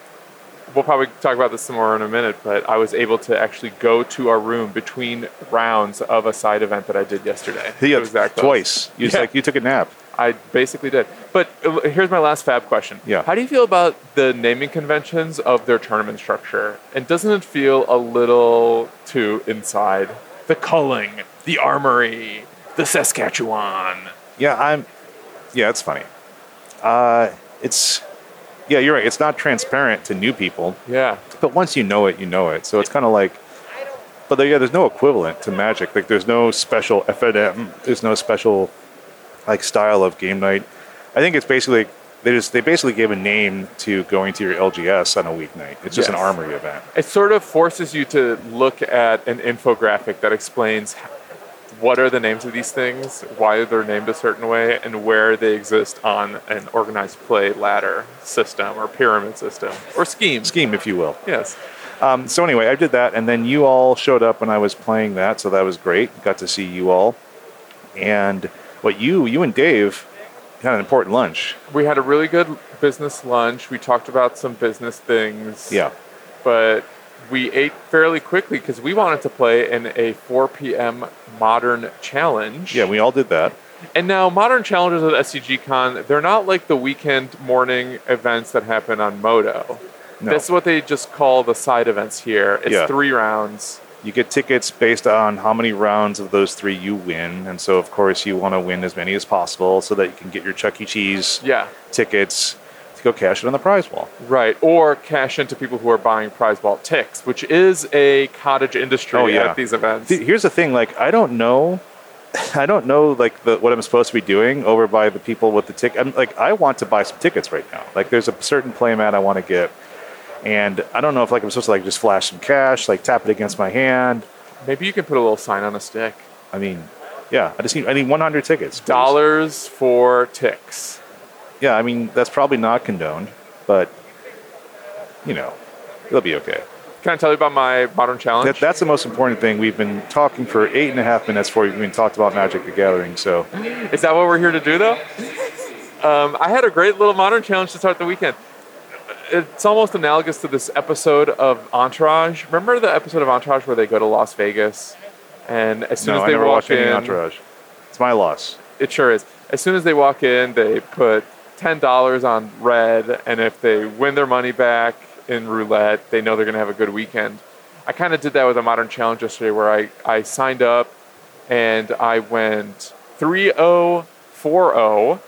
we'll probably talk about this some more in a minute. But I was able to actually go to our room between rounds of a side event that I did yesterday. Yeah, It was that close. twice. You, Yeah. like you took a nap. I basically did. But uh, here's my last fab question. Yeah. How do you feel about the naming conventions of their tournament structure? And doesn't it feel a little too inside? The culling, the armory, the Saskatchewan. Yeah, I'm. Yeah, it's funny. Uh, it's. Yeah, you're right. It's not transparent to new people, Yeah. but once you know it, you know it. So it's kind of like. But there, yeah, there's no equivalent to Magic. Like, there's no special FNM. There's no special, like, style of game night. I think it's basically they just they basically gave a name to going to your LGS on a weeknight. It's just an armory event. It sort of forces you to look at an infographic that explains what are the names of these things, why they're named a certain way, and where they exist on an organized play ladder system or pyramid system or scheme. Scheme, if you will. Yes. Um, so anyway, I did that, and then you all showed up when I was playing that, so that was great. Got to see you all, and what you, you and Dave, had an important lunch. We had a really good business lunch. We talked about some business things. Yeah, But we ate fairly quickly because we wanted to play in a 4 p.m. modern challenge. yeah, we all did that. And now modern challenges at SCG Con, they're not like the weekend morning events that happen on MODO. No. This is what they just call the side events here. It's Yeah. three rounds. You get tickets based on how many rounds of those three you win, and so of course you want to win as many as possible so that you can get your Chuck E. Cheese Yeah. tickets to go cash it on the prize wall. Right. Or cash into people who are buying prize vault ticks, which is a cottage industry Oh, yeah. at these events. Here's the thing: like, I don't know, I don't know like the, what I'm supposed to be doing over by the people with the ticket. I'm like, I want to buy some tickets right now. Like, there's a certain playmat I want to get, and I don't know if like I'm supposed to like just flash some cash, like tap it against my hand. Maybe you can put a little sign on a stick. I mean, yeah, I just need I need 100 tickets. please. Dollars for ticks. Yeah, I mean that's probably not condoned, but you know, it'll be okay. Can I tell you about my modern challenge? That, that's the most important thing. We've been talking for eight and a half minutes before we even talked about Magic the Gathering. So Is that what we're here to do, though? Um, I had a great little modern challenge to start the weekend. It's almost analogous to this episode of Entourage. Remember the episode of Entourage where they go to Las Vegas, and as soon no, as I they never walk watched any in, Entourage. It's my loss. it sure is. As soon as they walk in, they put ten dollars on red, and if they win their money back in roulette, they know they're going to have a good weekend. I kind of did that with a modern challenge yesterday, where I I signed up and I went three zero four zero.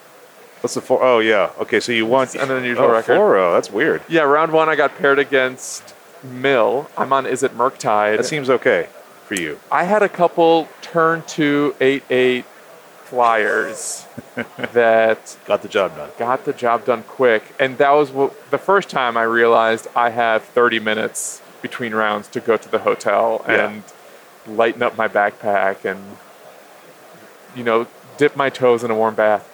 What's the four? Oh yeah. Okay, so you won. an unusual oh, record. 4-0. That's weird. Yeah, round one I got paired against Mill. I'm on Is It Murktide. That seems okay for you. I had a couple turn two eight eight flyers that Got the job done. got the job done quick, and that was what, the first time I realized I have 30 minutes between rounds to go to the hotel Yeah. and lighten up my backpack and you know dip my toes in a warm bath.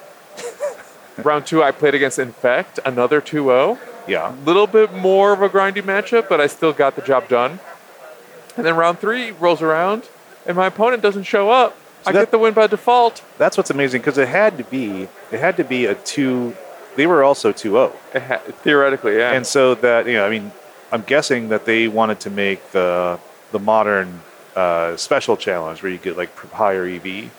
Round two, I played against Infect, another 2-0 Yeah. A little bit more of a grindy matchup, but I still got the job done. And then round three rolls around, and my opponent doesn't show up. I that- get the win by default. That's what's amazing because it had to be. It had to be a two. They were also 2-0. Ha- theoretically, yeah. and so that you know, I mean, I'm guessing that they wanted to make the the modern uh, special challenge where you get like higher EV.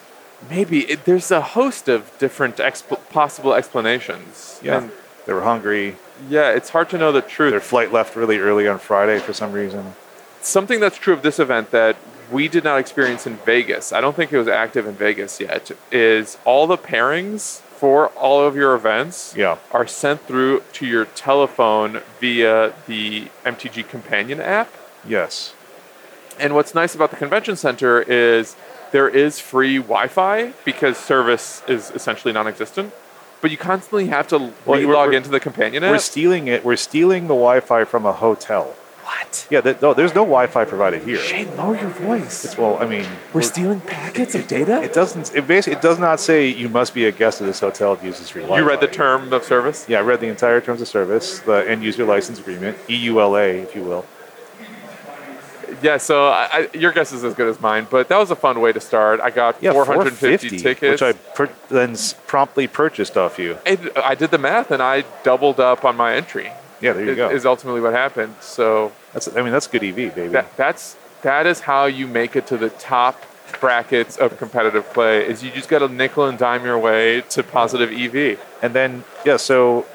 Maybe it, there's a host of different exp- possible explanations. Yeah, And they were hungry. yeah, it's hard to know the truth. Their flight left really early on Friday for some reason. Something that's true of this event that we did not experience in Vegas, I don't think it was active in Vegas yet, is all the pairings for all of your events Yeah. are sent through to your telephone via the MTG Companion app. Yes. And what's nice about the convention center is there is free Wi Fi because service is essentially non existent. but you constantly have to Well, re-log into the companion app. We're stealing it. We're stealing the Wi-Fi from a hotel. What? Yeah, th- no, there's no Wi-Fi provided here. Shane, lower your voice. It's, Well, I mean, We're stealing packets of data. it doesn't. It basically it does not say you must be a guest of this hotel to use this free Wi-Fi. You read the term of service. Yeah, I read the entire terms of service, the end user license agreement, E EULA, if you will. Yeah, so I, I, your guess is as good as mine, but that was a fun way to start. I got Yeah, 450 450, tickets. which I per- then promptly purchased off you. And I did the math and I doubled up on my entry. Yeah, there you Is- go. Is ultimately what happened. So That's I mean that's good EV, baby. that that's that is how you make it to the top brackets of competitive play. Is you just got to nickel and dime your way to positive EV. And then yeah, so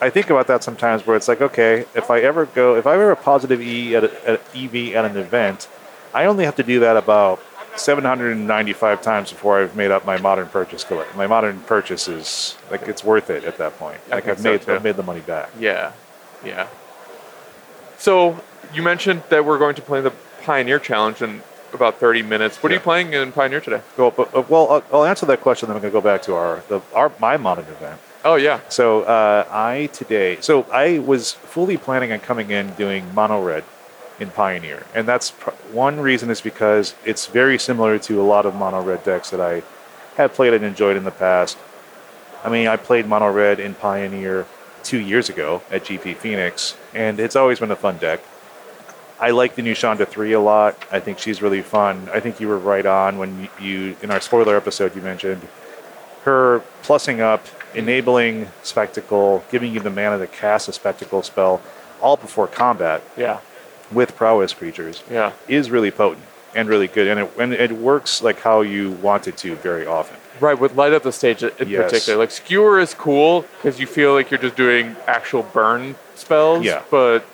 I think about that sometimes where it's like, okay, if I ever go, if I ever a positive E at, a, at EV at an event, I only have to do that about 795 times before I've made up my modern purchase collect. My modern purchase is like it's worth it at that point. I like I've so, made too. I've made the money back. Yeah, yeah. So you mentioned that we're going to play the Pioneer Challenge in about 30 minutes. What are you playing in Pioneer today? Well, but, uh, well, I'll, I'll answer that question. Then I'm going to go back to our the our my modern event. Oh yeah, So uh, I today, so I was fully planning on coming in doing mono red in Pioneer, and that's pr- one reason is because it's very similar to a lot of mono red decks that I have played and enjoyed in the past. I mean, I played mono red in Pioneer two years ago at GP Phoenix, and it's always been a fun deck. I like the new Chandra 3 a lot. I think she's really fun. I think you were right on when you, in our spoiler episode, you mentioned her plussing up, enabling spectacle, giving you the mana to cast a spectacle spell, all before combat yeah, with prowess creatures, yeah. is really potent and really good, and it and it works like how you want it to very often. Right, with light up the stage in Yes. particular. Like skewer is cool because you feel like you're just doing actual burn spells. Yeah. But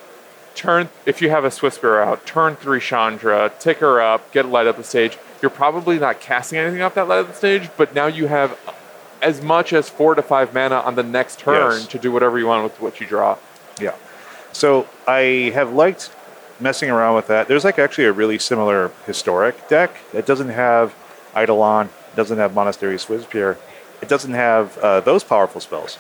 turn if you have a Swiftspear out, turn three Chandra, tick her up, get light up the stage. You're probably not casting anything off that light up the stage, but now you have as much as four to five mana on the next turn Yes. to do whatever you want with what you draw. Yeah. So I have liked messing around with that. There's like actually a really similar historic deck that doesn't have Eidolon, doesn't have Monastery Swiftspear, it doesn't have uh, those powerful spells.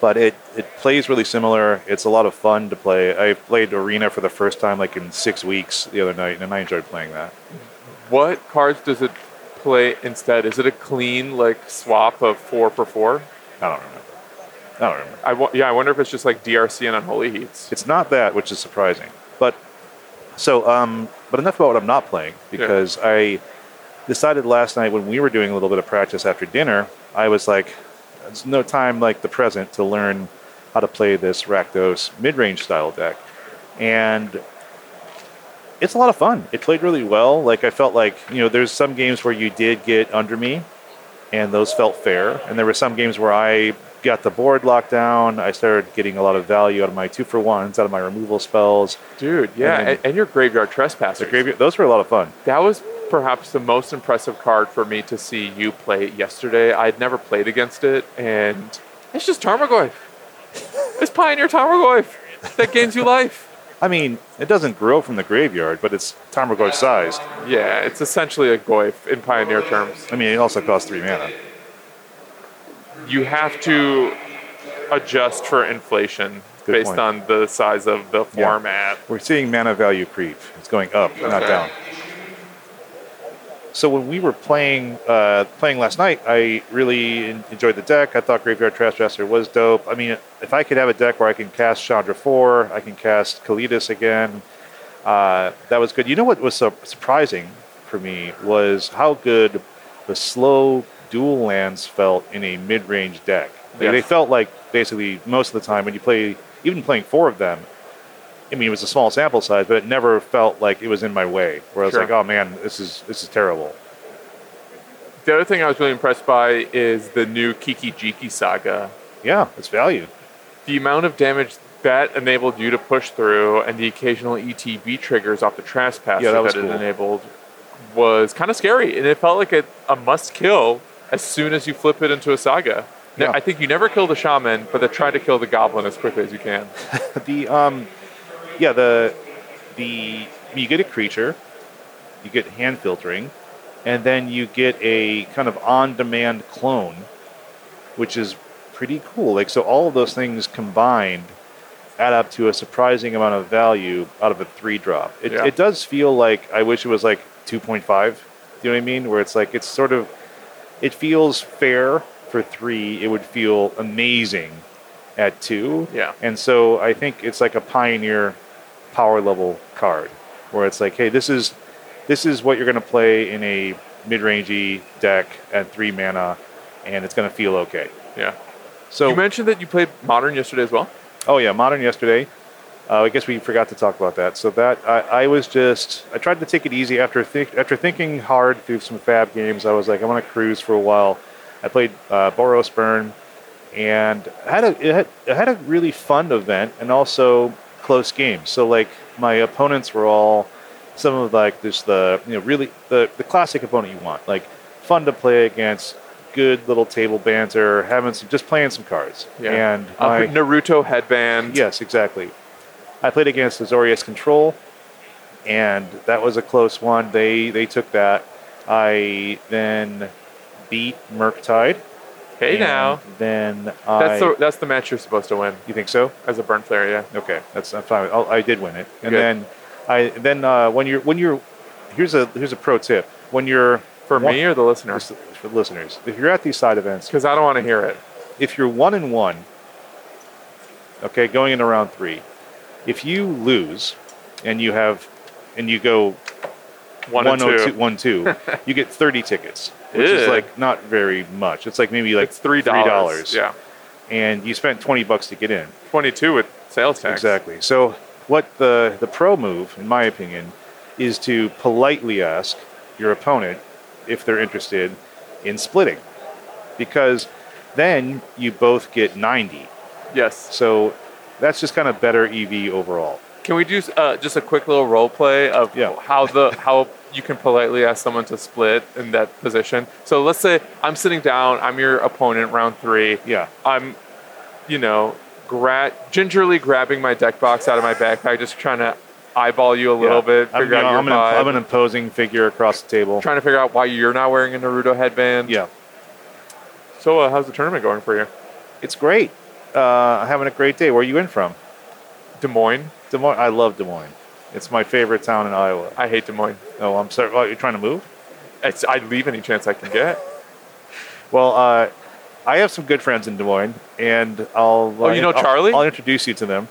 But it, it plays really similar. It's a lot of fun to play. I played Arena for the first time like in six weeks the other night, and I enjoyed playing that. What cards does it play instead? Is it a clean like swap of four for four? I don't remember. I don't remember. I wa- yeah, I wonder if it's just like DRC and Unholy Heats. It's not that, which is surprising. But so, um, but enough about what I'm not playing because I decided last night when we were doing a little bit of practice after dinner, I was like, "There's no time like the present to learn how to play this Rakdos mid-range style deck," and it's a lot of fun. It played really well. Like I felt like you know, there's some games where you did get under me, and those felt fair. And there were some games where I got the board locked down. I started getting a lot of value out of my two for ones, out of my removal spells. Dude, yeah, And and, then- and your graveyard trespasser. Graveyard, those were a lot of fun. That was perhaps the most impressive card for me to see you play yesterday. I'd never played against it, and it's just Tarmogoyf. it's Pioneer Tarmogoyf that gains you life. I mean, it doesn't grow from the graveyard, but it's Tarmogoyf sized. Yeah, it's essentially a Goyf in Pioneer terms. I mean, it also costs three mana. You have to adjust for inflation Good based point. on the size of the Yeah. format. We're seeing mana value creep. It's going up, not down. So when we were playing uh, playing last night, I really en- enjoyed the deck. I thought Graveyard Trespasser was dope. I mean, if I could have a deck where I can cast Chandra 4, I can cast Kalitas again, uh, that was good. You know what was so surprising for me was how good the slow dual lands felt in a mid-range deck. They, Yes. they felt like basically most of the time when you play, even playing four of them, I mean, it was a small sample size, but it never felt like it was in my way. Where I was Sure. like, "Oh man, this is this is terrible." The other thing I was really impressed by is the new Kiki Jiki saga. Yeah, it's value. the amount of damage that enabled you to push through and the occasional ETB triggers off the Trespasser Yeah, that was it enabled was kind of scary. And it felt like a, a must kill as soon as you flip it into a saga. Yeah. I think you never kill the shaman, but they try to kill the goblin as quickly as you can. the um, yeah, the the you get a creature, you get hand filtering, and then you get a kind of on-demand clone, which is pretty cool. Like so, all of those things combined add up to a surprising amount of value out of a three drop. It, Yeah. it does feel like I wish it was like two point five. Do you know what I mean? Where it's like it's sort of it feels fair for three. It would feel amazing at two. Yeah. And so I think it's like a pioneer power level card where it's like, hey, this is this is what you're going to play in a mid-rangey deck at three mana, and it's going to feel okay. Yeah. So, you mentioned that you played Modern yesterday as well. oh yeah, modern yesterday. Uh, I guess we forgot to talk about that. So that I, I was just I tried to take it easy after think, after thinking hard through some Fab games. I was like, I want to cruise for a while. I played uh, Boros Burn, and had a it had, it had a really fun event and also close games. So like my opponents were all some of like this the you know really the the classic opponent you want like fun to play against, good little table banter, having some just playing some cards. And Uh, my, Naruto headband. Yes, exactly. I played against Azorius Control, and that was a close one. They they took that. I then beat Murktide. Hey now. Then I. That's the that's the match you're supposed to win you think so? as a burn player. Yeah. Okay, that's I'm fine. I'll, I did win it, and Good. then I then uh, when you're when you're here's a here's a pro tip when you're For one- me or the listener? for listeners if you're at these side events Because I don't want to hear it. if you're one and one, okay, going into round three, if you lose and you have and you go One and 102 two. one two, you get thirty tickets, which is like not very much. It's like maybe like it's three $3. dollars. Yeah. and you spent twenty bucks to get in. Twenty-two with sales tax. Exactly. So what the the pro move, in my opinion, is to politely ask your opponent if they're interested in splitting, because then you both get ninety. Yes. So that's just kind of better EV overall. Can we do uh, just a quick little role play of Yeah. how the how you can politely ask someone to split in that position? So let's say I'm sitting down, I'm your opponent, round three. Yeah. I'm, you know, gra- gingerly grabbing my deck box out of my backpack, just trying to eyeball you a little Yeah. bit, I'm, figure you know, your I'm, an, I'm an imposing figure across the table. trying to figure out why you're not wearing a Naruto headband. Yeah, So uh, how's the tournament going for you? it's great. Uh, having a great day. Where are you in from? Des Moines. Des Moines. I love Des Moines. It's my favorite town in Iowa. I hate Des Moines. Oh, I'm sorry. Oh, you're trying to move? It's, I'd leave any chance I can get. Well, uh, I have some good friends in Des Moines, and I'll. Oh, you know I'll- Charlie? I'll, introduce you to them.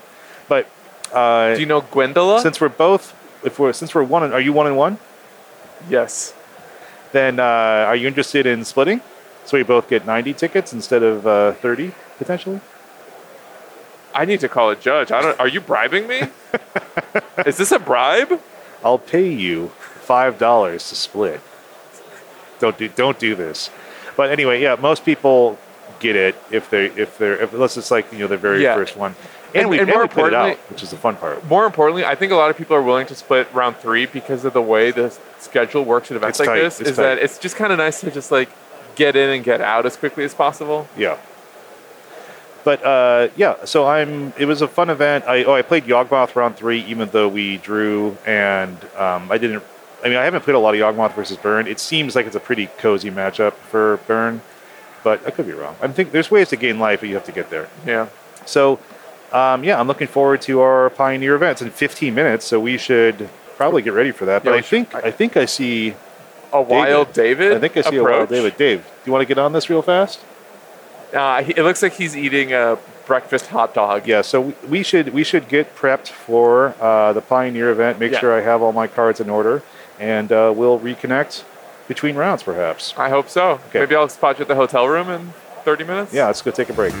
But uh, Do you know Gwendola? since we're both, if we're since we're one, and, are you one and one? yes. Then uh, are you interested in splitting? So we both get 90 tickets instead of uh, 30 potentially. I need to call a judge. I don't. Are you bribing me? Is this a bribe? I'll pay you five dollars to split. Don't do don't do this. But anyway, yeah, most people get it if they if they're if, unless it's like you know their very Yeah. first one, and, And- we and and more we it out, which is the fun part. More importantly, I think a lot of people are willing to split round three because of the way the schedule works at events It's like tight. this. It's is tight. that it's just kind of nice to just like get in and get out as quickly as possible. Yeah. But uh, yeah, so I'm. It was a fun event. I oh I played Yawgmoth round three, even though we drew, and um, I didn't. I mean, I haven't played a lot of Yawgmoth versus Burn. It seems like it's a pretty cozy matchup for Burn, but I could be wrong. I think there's ways to gain life, but you have to get there. Yeah. So, um, yeah, I'm looking forward to our Pioneer events in 15 minutes. So we should probably get ready for that. But Yeah, I think I think I see. A wild David. I think I see approach. a wild David. Dave, do you want to get on this real fast? Uh, it looks like he's eating a breakfast hot dog. Yeah, so we, we should we should get prepped for uh, the Pioneer event. Make Yeah. sure I have all my cards in order, and uh, we'll reconnect between rounds, perhaps. I hope so. Okay. Maybe I'll spot you at the hotel room in 30 minutes. Yeah, let's go take a break.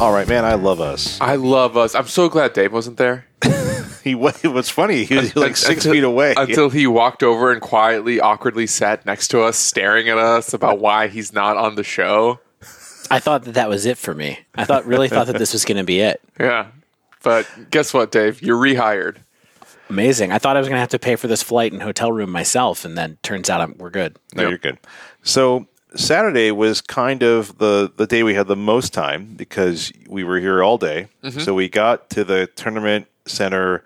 All right, man. I love us. I love us. I'm so glad Dave wasn't there. He wa- it was funny. He was like six Until- feet away. Until he walked over and quietly, awkwardly sat next to us, staring at us about why he's not on the show. I thought that that was it for me. I thought really thought that this was going to be it. Yeah. But guess what, Dave? You're rehired. Amazing. I thought I was going to have to pay for this flight and hotel room myself, and then turns out I'm, we're good. No, Yep. you're good. So Saturday was kind of the the day we had the most time because we were here all day. Mm-hmm. So we got to the tournament center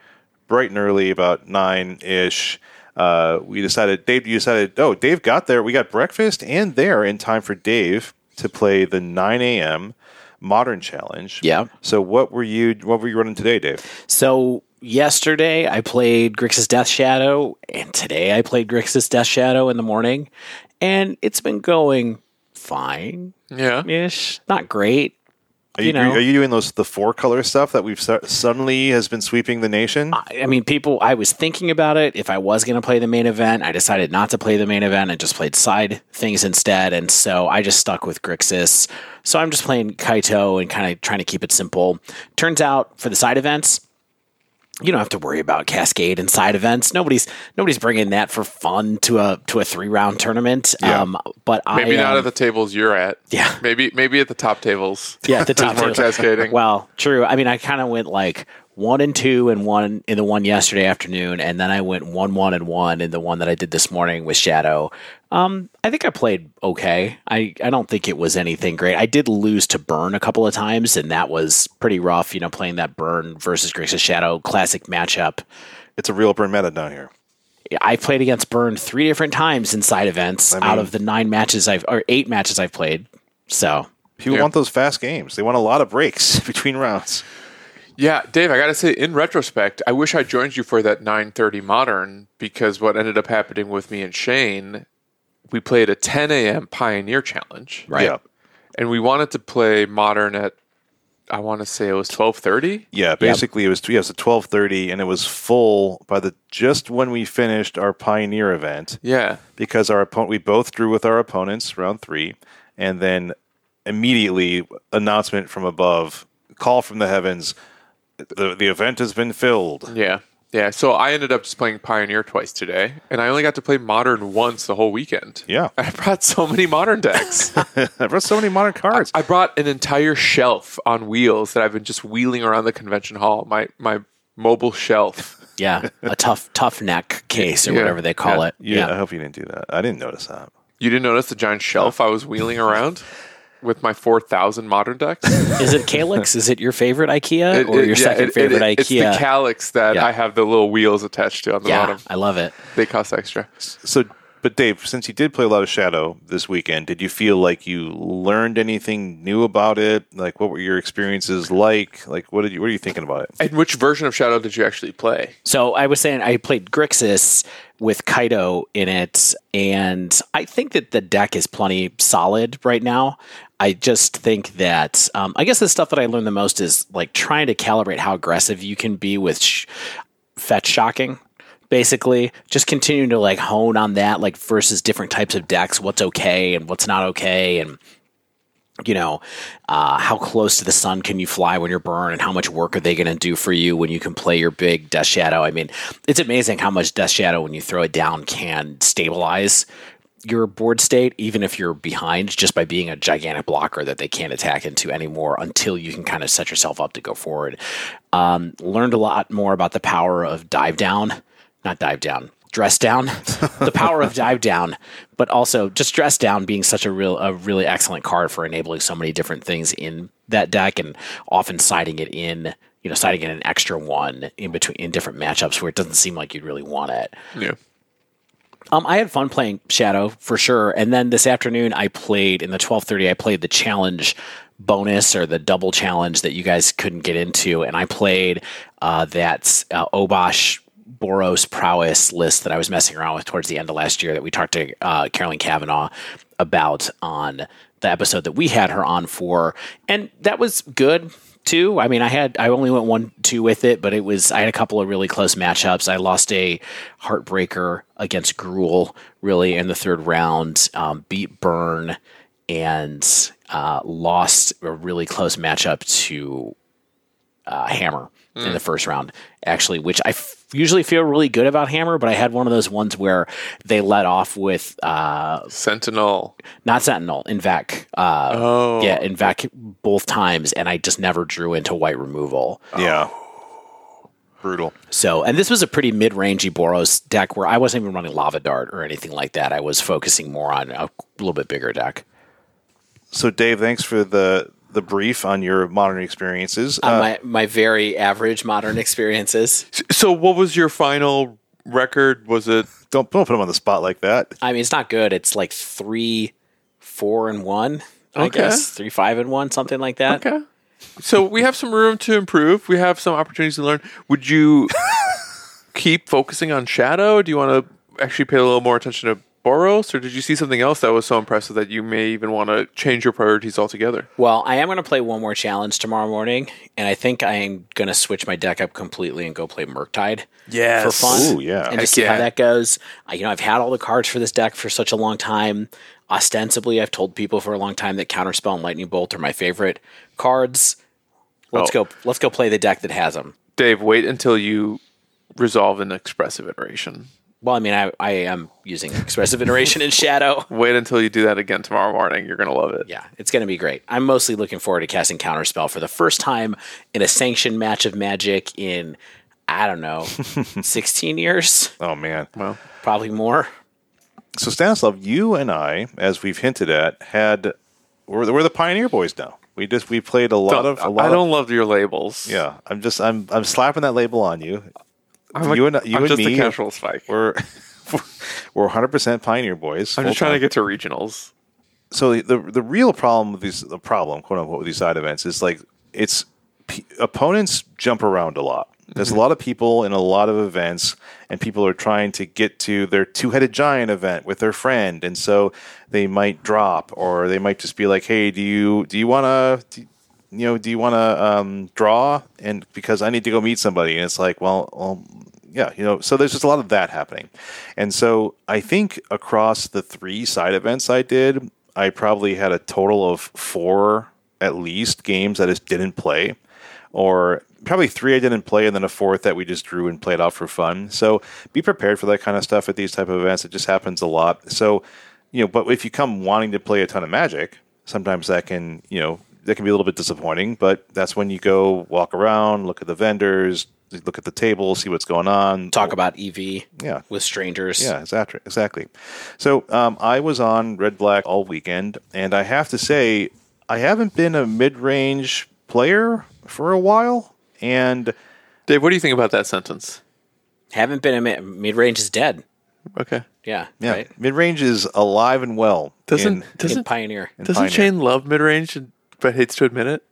bright and early, about nine ish. Uh, we decided, Dave, you decided, oh, Dave got there. We got breakfast and there in time for Dave to play the 9 a.m. Modern Challenge. Yeah. So what were you what were you running today, Dave? So yesterday I played Grixis Death Shadow, and today I played Grixis Death Shadow in the morning, and it's been going fine Yeah. ish. Not great. Are you, You know. are you doing those the four color stuff that we've su- suddenly has been sweeping the nation? I mean, people, I was thinking about it. If I was going to play the main event, I decided not to play the main event and just played side things instead. And so I just stuck with Grixis. So I'm just playing Kaito and kind of trying to keep it simple. Turns out for the side events, you don't have to worry about Cascade and side events. Nobody's nobody's bringing that for fun to a to a three round tournament. Yeah. Um, but Maybe I, not um, at the tables you're at. Yeah. Maybe maybe at the top tables. Yeah, at the top more too. cascading. Well, true. I mean, I kind of went like one and two and one in the one yesterday afternoon, and then I went one one and one in the one that I did this morning with Shadow. Um, I think I played okay. I I don't think it was anything great. I did lose to Burn a couple of times, and that was pretty rough. You know, playing that Burn versus Grixis Shadow classic matchup. It's a real burn meta down here. I played against Burn three different times in side events mean- out of the nine matches I've or eight matches I've played. So People Yeah. want those fast games. They want a lot of breaks between rounds. Yeah, Dave, I got to say, in retrospect, I wish I joined you for that 9:30 modern because what ended up happening with me and Shane, we played a 10 a.m. Pioneer Challenge, Right. Yeah. and we wanted to play modern at, I want to say it was 12:30. Yeah, basically it was yeah, it was at twelve thirty, and it was full by the just when we finished our pioneer event Yeah, because our opponent we both drew with our opponents round three, and then immediately announcement from above, call from the heavens, the the event has been filled. yeah, yeah. So I ended up just playing Pioneer twice today, and I only got to play modern once the whole weekend. Yeah, I brought so many modern decks. I brought so many modern cards. I brought an entire shelf on wheels that I've been just wheeling around the convention hall. My my mobile shelf. yeah, a tough tough neck case or Yeah. whatever they call Yeah. it. yeah, I hope you didn't do that. I didn't notice that. You didn't notice the giant shelf oh. I was wheeling around with my four thousand modern decks. Is it Kallax? Is it your favorite IKEA It- or it- your yeah, second it- favorite it- It's the IKEA? Kallax that Yeah. I have the little wheels attached to on the yeah, bottom. I love it. They cost extra. So, but Dave, since you did play a lot of Shadow this weekend, did you feel like you learned anything new about it? Like, what were your experiences like? Like, what did you? What are you thinking about it? And which version of Shadow did you actually play? So I was saying I played Grixis with Kaido in it, and I think that the deck is plenty solid right now. I just think that um, I guess the stuff that I learned the most is like trying to calibrate how aggressive you can be with sh- fetch shocking. Basically, just continuing to like hone on that, like versus different types of decks, what's okay and what's not okay, and you know, uh, how close to the sun can you fly when you're burned, and how much work are they going to do for you when you can play your big Death Shadow? I mean, it's amazing how much Death Shadow, when you throw it down, can stabilize your board state, even if you're behind, just by being a gigantic blocker that they can't attack into anymore until you can kind of set yourself up to go forward. Um, learned a lot more about the power of dive down, not dive down, dress down, the power of dive down, but also just dress down being such a real, a really excellent card for enabling so many different things in that deck, and often siding it in. You know, siding in an extra one in between in different matchups where it doesn't seem like you'd really want it. Yeah. Um, I had fun playing Shadow for sure, and then this afternoon I played in the twelve thirty. I played the challenge bonus or the double challenge that you guys couldn't get into, and I played uh, that uh, Obosh Boros prowess list that I was messing around with towards the end of last year that we talked to uh, Carolyn Kavanaugh about on the episode that we had her on for, and that was good too. I mean, I had I only went one two with it, but it was I had a couple of really close matchups. I lost a heartbreaker against Gruul really in the third round, um, beat Burn, and uh, lost a really close matchup to uh, Hammer in the first round, actually, which I f- usually feel really good about Hammer, but I had one of those ones where they let off with uh, Sentinel. not Sentinel, Invec. Uh, Oh. Yeah, Invec both times, and I just never drew into white removal. Yeah, brutal. So, and this was a pretty mid-rangey Boros deck where I wasn't even running Lava Dart or anything like that. I was focusing more on a little bit bigger deck. So, Dave, thanks for the the brief on your modern experiences. Uh, Uh, my my very average modern experiences. So, what was your final record? Was it don't don't put them on the spot like that. I mean, it's not good. It's like three, four, and one. I Okay. guess three, five, and one, something like that. okay? So we have some room to improve. We have some opportunities to learn. Would you keep focusing on Shadow? Do you want to actually pay a little more attention to Boros, or did you see something else that was so impressive that you may even want to change your priorities altogether? Well, I am going to play one more challenge tomorrow morning, and I think I am going to switch my deck up completely and go play Murktide Yes. for fun. Ooh, yeah. and Heck just see yeah. how that goes. Uh, you know, I've had all the cards for this deck for such a long time. Ostensibly, I've told people for a long time that Counterspell and Lightning Bolt are my favorite cards. Let's Oh. go. Let's go play the deck that has them. Dave, wait until you resolve an expressive iteration. Well, I mean, I, I am using Expressive Iteration in Shadow. Wait until you do that again tomorrow morning. You're going to love it. Yeah, it's going to be great. I'm mostly looking forward to casting Counterspell for the first time in a sanctioned match of Magic in, I don't know, 16 years, Oh man. Well, probably more. So Stanislav, you and I, as we've hinted at, had we're, we're the Pioneer Boys now. We just we played a lot of a lot I don't love your labels. yeah. I'm just I'm I'm slapping that label on you. I'm you and you I'm and just me a casual spike. We're we're 100 percent Pioneer Boys. I'm just trying to get to regionals. so the the real problem with these the problem quote unquote with these side events is like it's p- opponents jump around a lot. There's a lot of people in a lot of events, and people are trying to get to their two-headed giant event with their friend, and so they might drop, or they might just be like, "Hey, do you do you want to?" You know, do you want to um, draw? And because I need to go meet somebody, and it's like, well, well, yeah, you know. So there's just a lot of that happening, and so I think across the three side events I did, I probably had a total of four at least games that I just didn't play, or probably three I didn't play, and then a fourth that we just drew and played out for fun. So be prepared for that kind of stuff at these type of events. It just happens a lot. So you know, but if you come wanting to play a ton of Magic, sometimes that can you know that can be a little bit disappointing. But that's when you go walk around, look at the vendors, look at the table, see what's going on, Talk about EV Yeah. with strangers. yeah, exactly. Exactly. So um, I was on Red Black all weekend, and I have to say, I haven't been a mid-range player for a while, and Dave, what do you think about that sentence? Haven't been in mid range is dead. Okay. Yeah. yeah, Right. mid-range is alive and well. Doesn't in- In doesn't Pioneer. doesn't Pioneer. Shane love mid range but hates to admit it?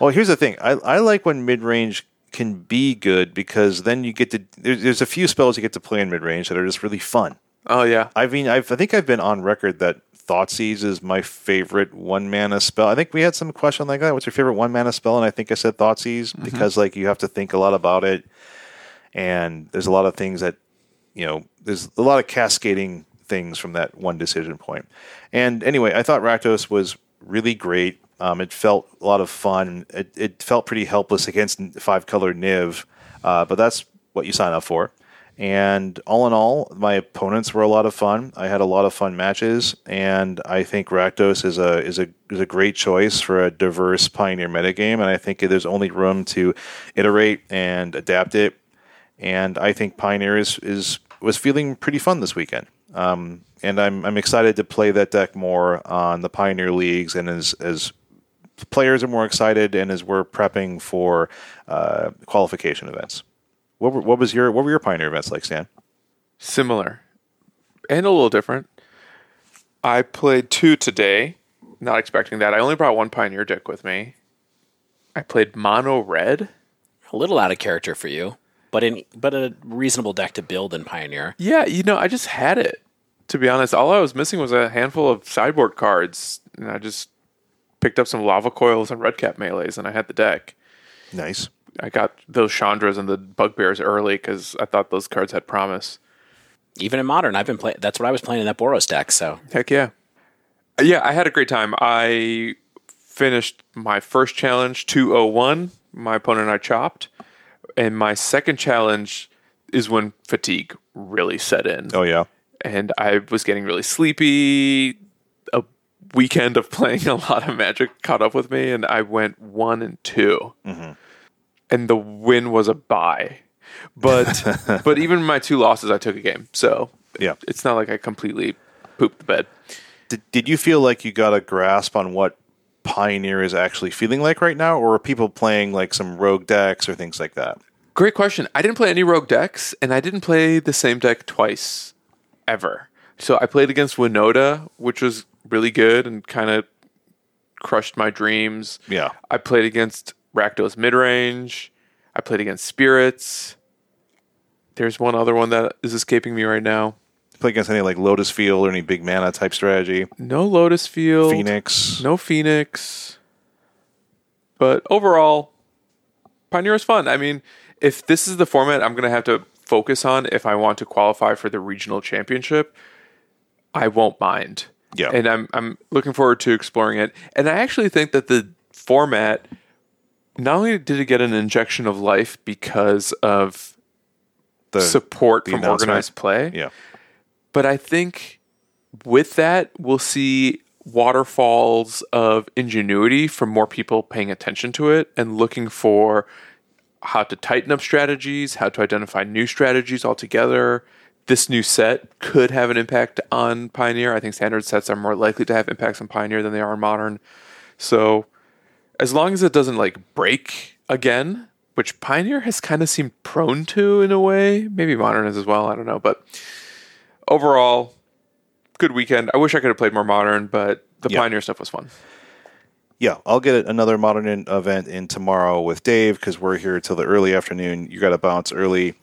Well, here's the thing. I, I like when mid range can be good because then you get to. There's, there's a few spells you get to play in mid range that are just really fun. Oh yeah. I mean, I've, I think I've been on record that Thoughtseize is my favorite one mana spell. I think we had some question like that. What's your favorite one mana spell? And I think I said Thoughtseize mm-hmm. because like you have to think a lot about it, and there's a lot of things that you know. There's a lot of cascading things from that one decision point. And anyway, I thought Rakdos was really great. Um, it felt a lot of fun. It, it felt pretty helpless against five color Niv, uh, but that's what you sign up for. And all in all, my opponents were a lot of fun. I had a lot of fun matches, and I think Rakdos is a is a is a great choice for a diverse Pioneer metagame. And I think there's only room to iterate and adapt it. And I think Pioneer is, is was feeling pretty fun this weekend. Um, and I'm I'm excited to play that deck more on the Pioneer leagues, and as as players are more excited, and as we're prepping for uh, qualification events. What were, what was your what were your Pioneer events like, Stan? Similar. And a little different. I played two today, not expecting that. I only brought one Pioneer deck with me. I played mono red. A little out of character for you, but in but a reasonable deck to build in Pioneer. Yeah, you know, I just had it. To be honest, all I was missing was a handful of sideboard cards, and I just picked up some lava coils and redcap melees, and I had the deck. Nice. I got those Chandras and the Bugbears early because I thought those cards had promise. Even in Modern, I've been playing. That's what I was playing in that Boros deck. So Heck yeah. Yeah, I had a great time. I finished my first challenge 201. My opponent and I chopped. And my second challenge is when fatigue really set in. Oh yeah. and I was getting really sleepy. Weekend of playing a lot of Magic caught up with me, and I went one and 2 mm-hmm. and the win was a bye. But but even my two losses, I took a game, so Yeah. it's not like I completely pooped the bed. Did, did you feel like you got a grasp on what Pioneer is actually feeling like right now, or are people playing like some rogue decks or things like that? Great question. I didn't play any rogue decks, and I didn't play the same deck twice, ever. So I played against Winota, which was really good and kind of crushed my dreams. Yeah. I played against Rakdos midrange. I played against Spirits. There's one other one that is escaping me right now. Play against any like Lotus Field or any big mana type strategy? No Lotus Field. Phoenix. No Phoenix. But overall, Pioneer is fun. I mean, if this is the format I'm going to have to focus on if I want to qualify for the regional championship, I won't mind. Yeah. And I'm I'm looking forward to exploring it. And I actually think that the format not only did it get an injection of life because of The support the from organized play, Yeah. but I think with that, we'll see waterfalls of ingenuity from more people paying attention to it and looking for how to tighten up strategies, how to identify new strategies altogether. This new set could have an impact on Pioneer. I think standard sets are more likely to have impacts on Pioneer than they are on Modern. So, as long as it doesn't like break again, which Pioneer has kind of seemed prone to in a way, maybe Modern is as well. I don't know, but overall, good weekend. I wish I could have played more modern, but the Yeah. Pioneer stuff was fun. Yeah, I'll get another modern event in tomorrow with Dave because we're here till the early afternoon. You got to bounce early,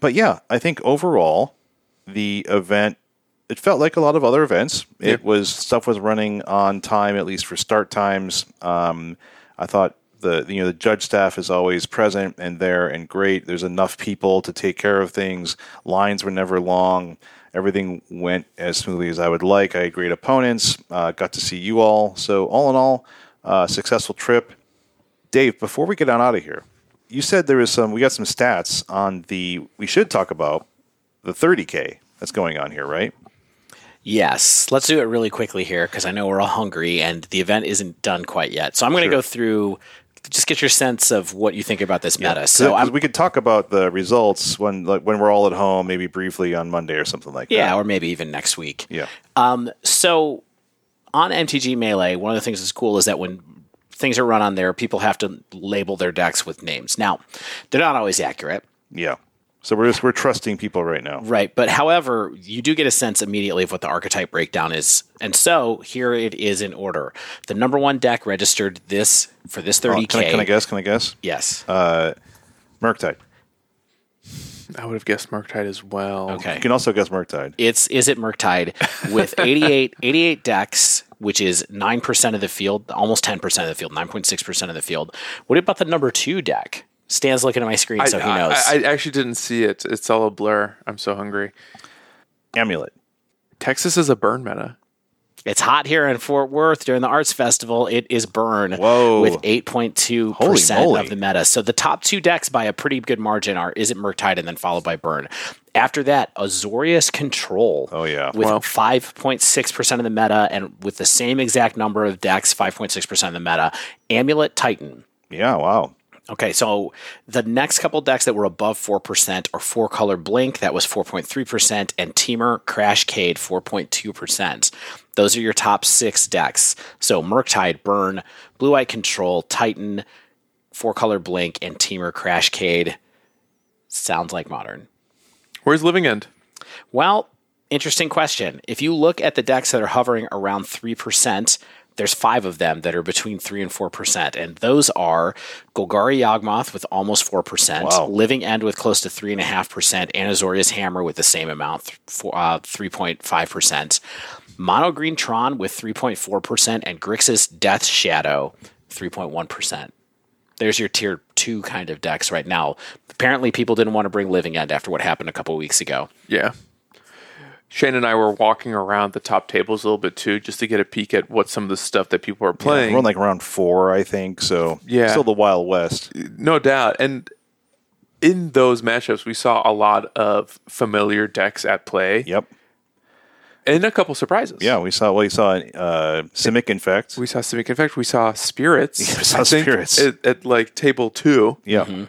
but yeah, I think overall the event it felt like a lot of other events. It was stuff was running on time at least for start times. Um, I thought the you know the judge staff is always present and there and great. There's enough people to take care of things. Lines were never long. Everything went as smoothly as I would like. I had great opponents. Uh, got to see you all. So all in all, uh, successful trip. Dave, before we get on out of here, you said there was some. We got some stats on the. We should talk about the 30k that's going on here, right? Yes, let's do it really quickly here because I know we're all hungry and the event isn't done quite yet. So I'm going to Sure. go through, just get your sense of what you think about this meta. So So I'm, we could talk about the results when like when we're all at home, maybe briefly on Monday or something like yeah, that. Yeah, or maybe even next week. Yeah. Um, so on MTG Melee, one of the things that's cool is that when things are run on there, people have to label their decks with names. Now, they're not always accurate. Yeah. So we're just we're trusting people right now. Right. But however, you do get a sense immediately of what the archetype breakdown is. And so here it is in order. The number one deck registered this for this 30K. Oh, can, I, can I guess? Can I guess? Yes. Uh, Murktide. I would have guessed Murktide as well. okay. You can also guess Murktide. It's is it Murktide with 88, 88 decks, which is 9% of the field, almost 10% of the field, 9.6% of the field. What about the number two deck? Stan's looking at my screen, I, so he knows. I, I actually didn't see it. It's all a blur. I'm so hungry. Amulet. Texas is a burn meta. it's hot here in Fort Worth during the Arts Festival. It is Burn Whoa. with 8.2% of the meta. So the top two decks by a pretty good margin are Is It Murktide and then followed by Burn. After that, Azorius Control. Oh, yeah. With Wow. 5.6% of the meta and with the same exact number of decks, 5.6% of the meta. Amulet Titan. Yeah. Wow. Okay, so the next couple decks that were above 4% are Four Color Blink, that was 4.3%, and Temur Crashcade, 4.2%. Those are your top six decks. So Murktide, Burn, Blue Eye Control, Titan, Four Color Blink, and Temur Crashcade. Sounds like modern. Where's Living End? Well, interesting question. If you look at the decks that are hovering around 3%, there's five of them that are between 3 and 4%. And those are Golgari Yawgmoth with almost 4%, Wow. Living End with close to 3.5%, and Azorius Hammer with the same amount, th- four- uh, 3.5%. Mono Green Tron with 3.4%, and Grixis Death Shadow, 3.1%. There's your tier two kind of decks right now. Apparently, people didn't want to bring Living End after what happened a couple weeks ago. Yeah. Shane and I were walking around the top tables a little bit too, just to get a peek at what some of the stuff that people are playing. We're on like around four, I think. So Yeah. still the Wild West. no doubt. And in those matchups, we saw a lot of familiar decks at play Yep. And a couple surprises. Yeah, we saw. Well, we saw uh, Simic Infect. We saw Simic Infect. We saw Spirits. Yeah, we saw I think, Spirits. At, at like table two. yeah. Mm-hmm.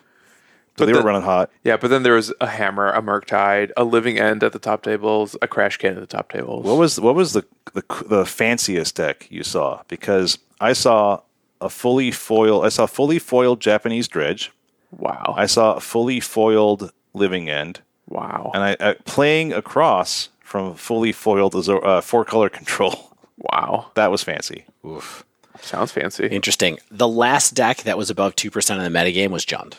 So But they were the- running hot. Yeah, but then there was a hammer, a Murktide, a living end at the top tables, a crash can at the top tables. What was what was the, the the fanciest deck you saw? Because I saw a fully foiled. I saw fully foiled Japanese dredge. wow. I saw a fully foiled living end, wow. and I, I playing across from fully foiled Azo- uh, four color control. wow. That was fancy. Oof. Sounds fancy. Interesting. The last deck that was above 2% in the metagame was Jund.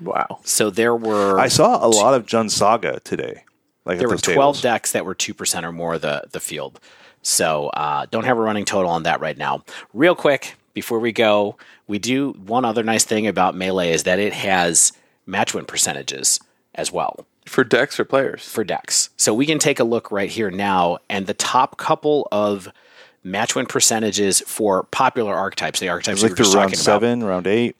Wow. So there were I saw a lot of Jund Saga today. Like there were those 12 tables. decks that were 2% or more of the, the field. So uh, don't have a running total on that right now. Real quick, before we go, we do one other nice thing about Melee is that it has match win percentages as well For decks or players? for decks. So we can take a look right here now, and the top couple of match win percentages for popular archetypes, the archetypes we Like were just round seven, round eight.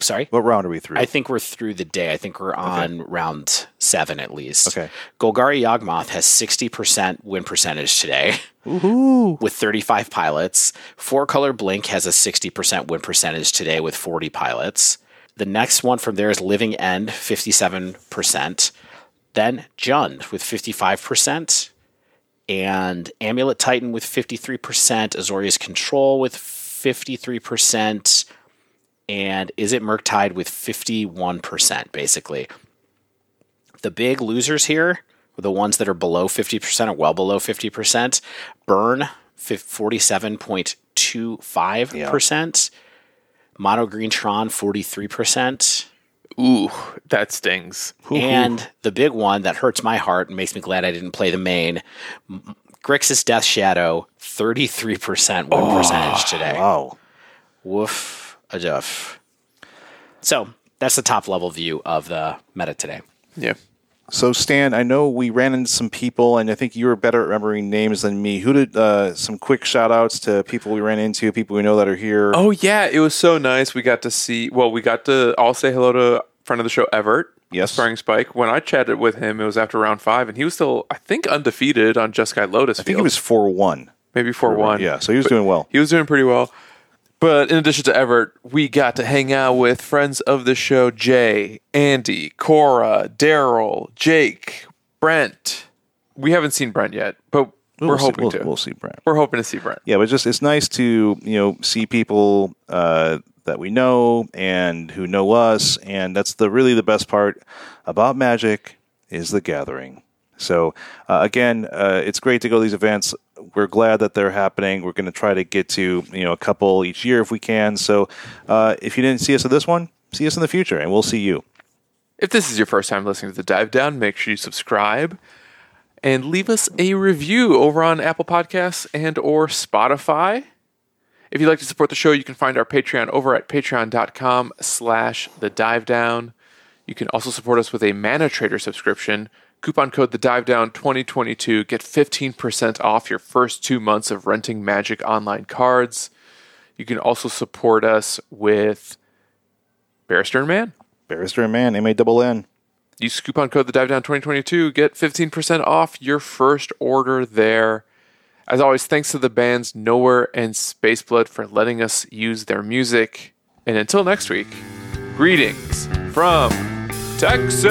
Sorry? What round are we through? I think we're through the day. I think we're on round seven at least. Okay. Golgari Yawgmoth has 60% win percentage today with 35 pilots. Four Color Blink has a 60% win percentage today with 40 pilots. The next one from there is Living End, 57%. Then Jund with 55%. And Amulet Titan with 53%. Azorius Control with 53% and is it Murktide with 51%, basically. The big losers here, the ones that are below 50% or well below 50%, Burn, 47.25%, Mono Green Tron, 43%. Ooh, that stings. And the big one that hurts my heart and makes me glad I didn't play the main, Grixis Death Shadow, 33% win oh, percentage today. wow. Woof a duff. So that's the top level view of the meta today. Yeah. So Stan, I know we ran into some people, and I think you were better at remembering names than me. Who did uh, some quick shout outs to people we ran into, people we know that are here? Oh yeah, it was so nice. We got to see. Well, we got to all say hello to friend of the show Everett. Yes. Sparring Spike. When I chatted with him, it was after round five, and he was still, I think, undefeated on Jeskai Lotus. I think he was four one. maybe four one. Yeah, so he was doing well. He was doing pretty well. But in addition to Everett, we got to hang out with friends of the show Jay, Andy, Cora, Daryl, Jake, Brent. We haven't seen Brent yet, but we're We'll see- hoping we'll, to. We'll see, Brent. We're hoping to see Brent. Yeah, but just it's nice to you know see people uh, that we know and who know us, and that's the really the best part about Magic is the gathering. So uh, again, uh, it's great to go to these events. We're glad that they're happening. We're going to try to get to you know a couple each year if we can. So uh, if you didn't see us at this one, see us in the future, and we'll see you. If this is your first time listening to the Dive Down, make sure you subscribe and leave us a review over on Apple Podcasts and or Spotify. If you'd like to support the show, you can find our Patreon over at patreon.com slash the dive down. You can also support us with a Mana Trader subscription. Coupon code the dive down 2022. Get 15% off your first two months of renting Magic Online cards. You can also support us with Barrister and Mann. Barrister and Mann, M A double N. Use coupon code the dive down 2022. Get 15% off your first order there. As always, thanks to the bands Nowhere and Spaceblood for letting us use their music. And until next week, greetings from Texas.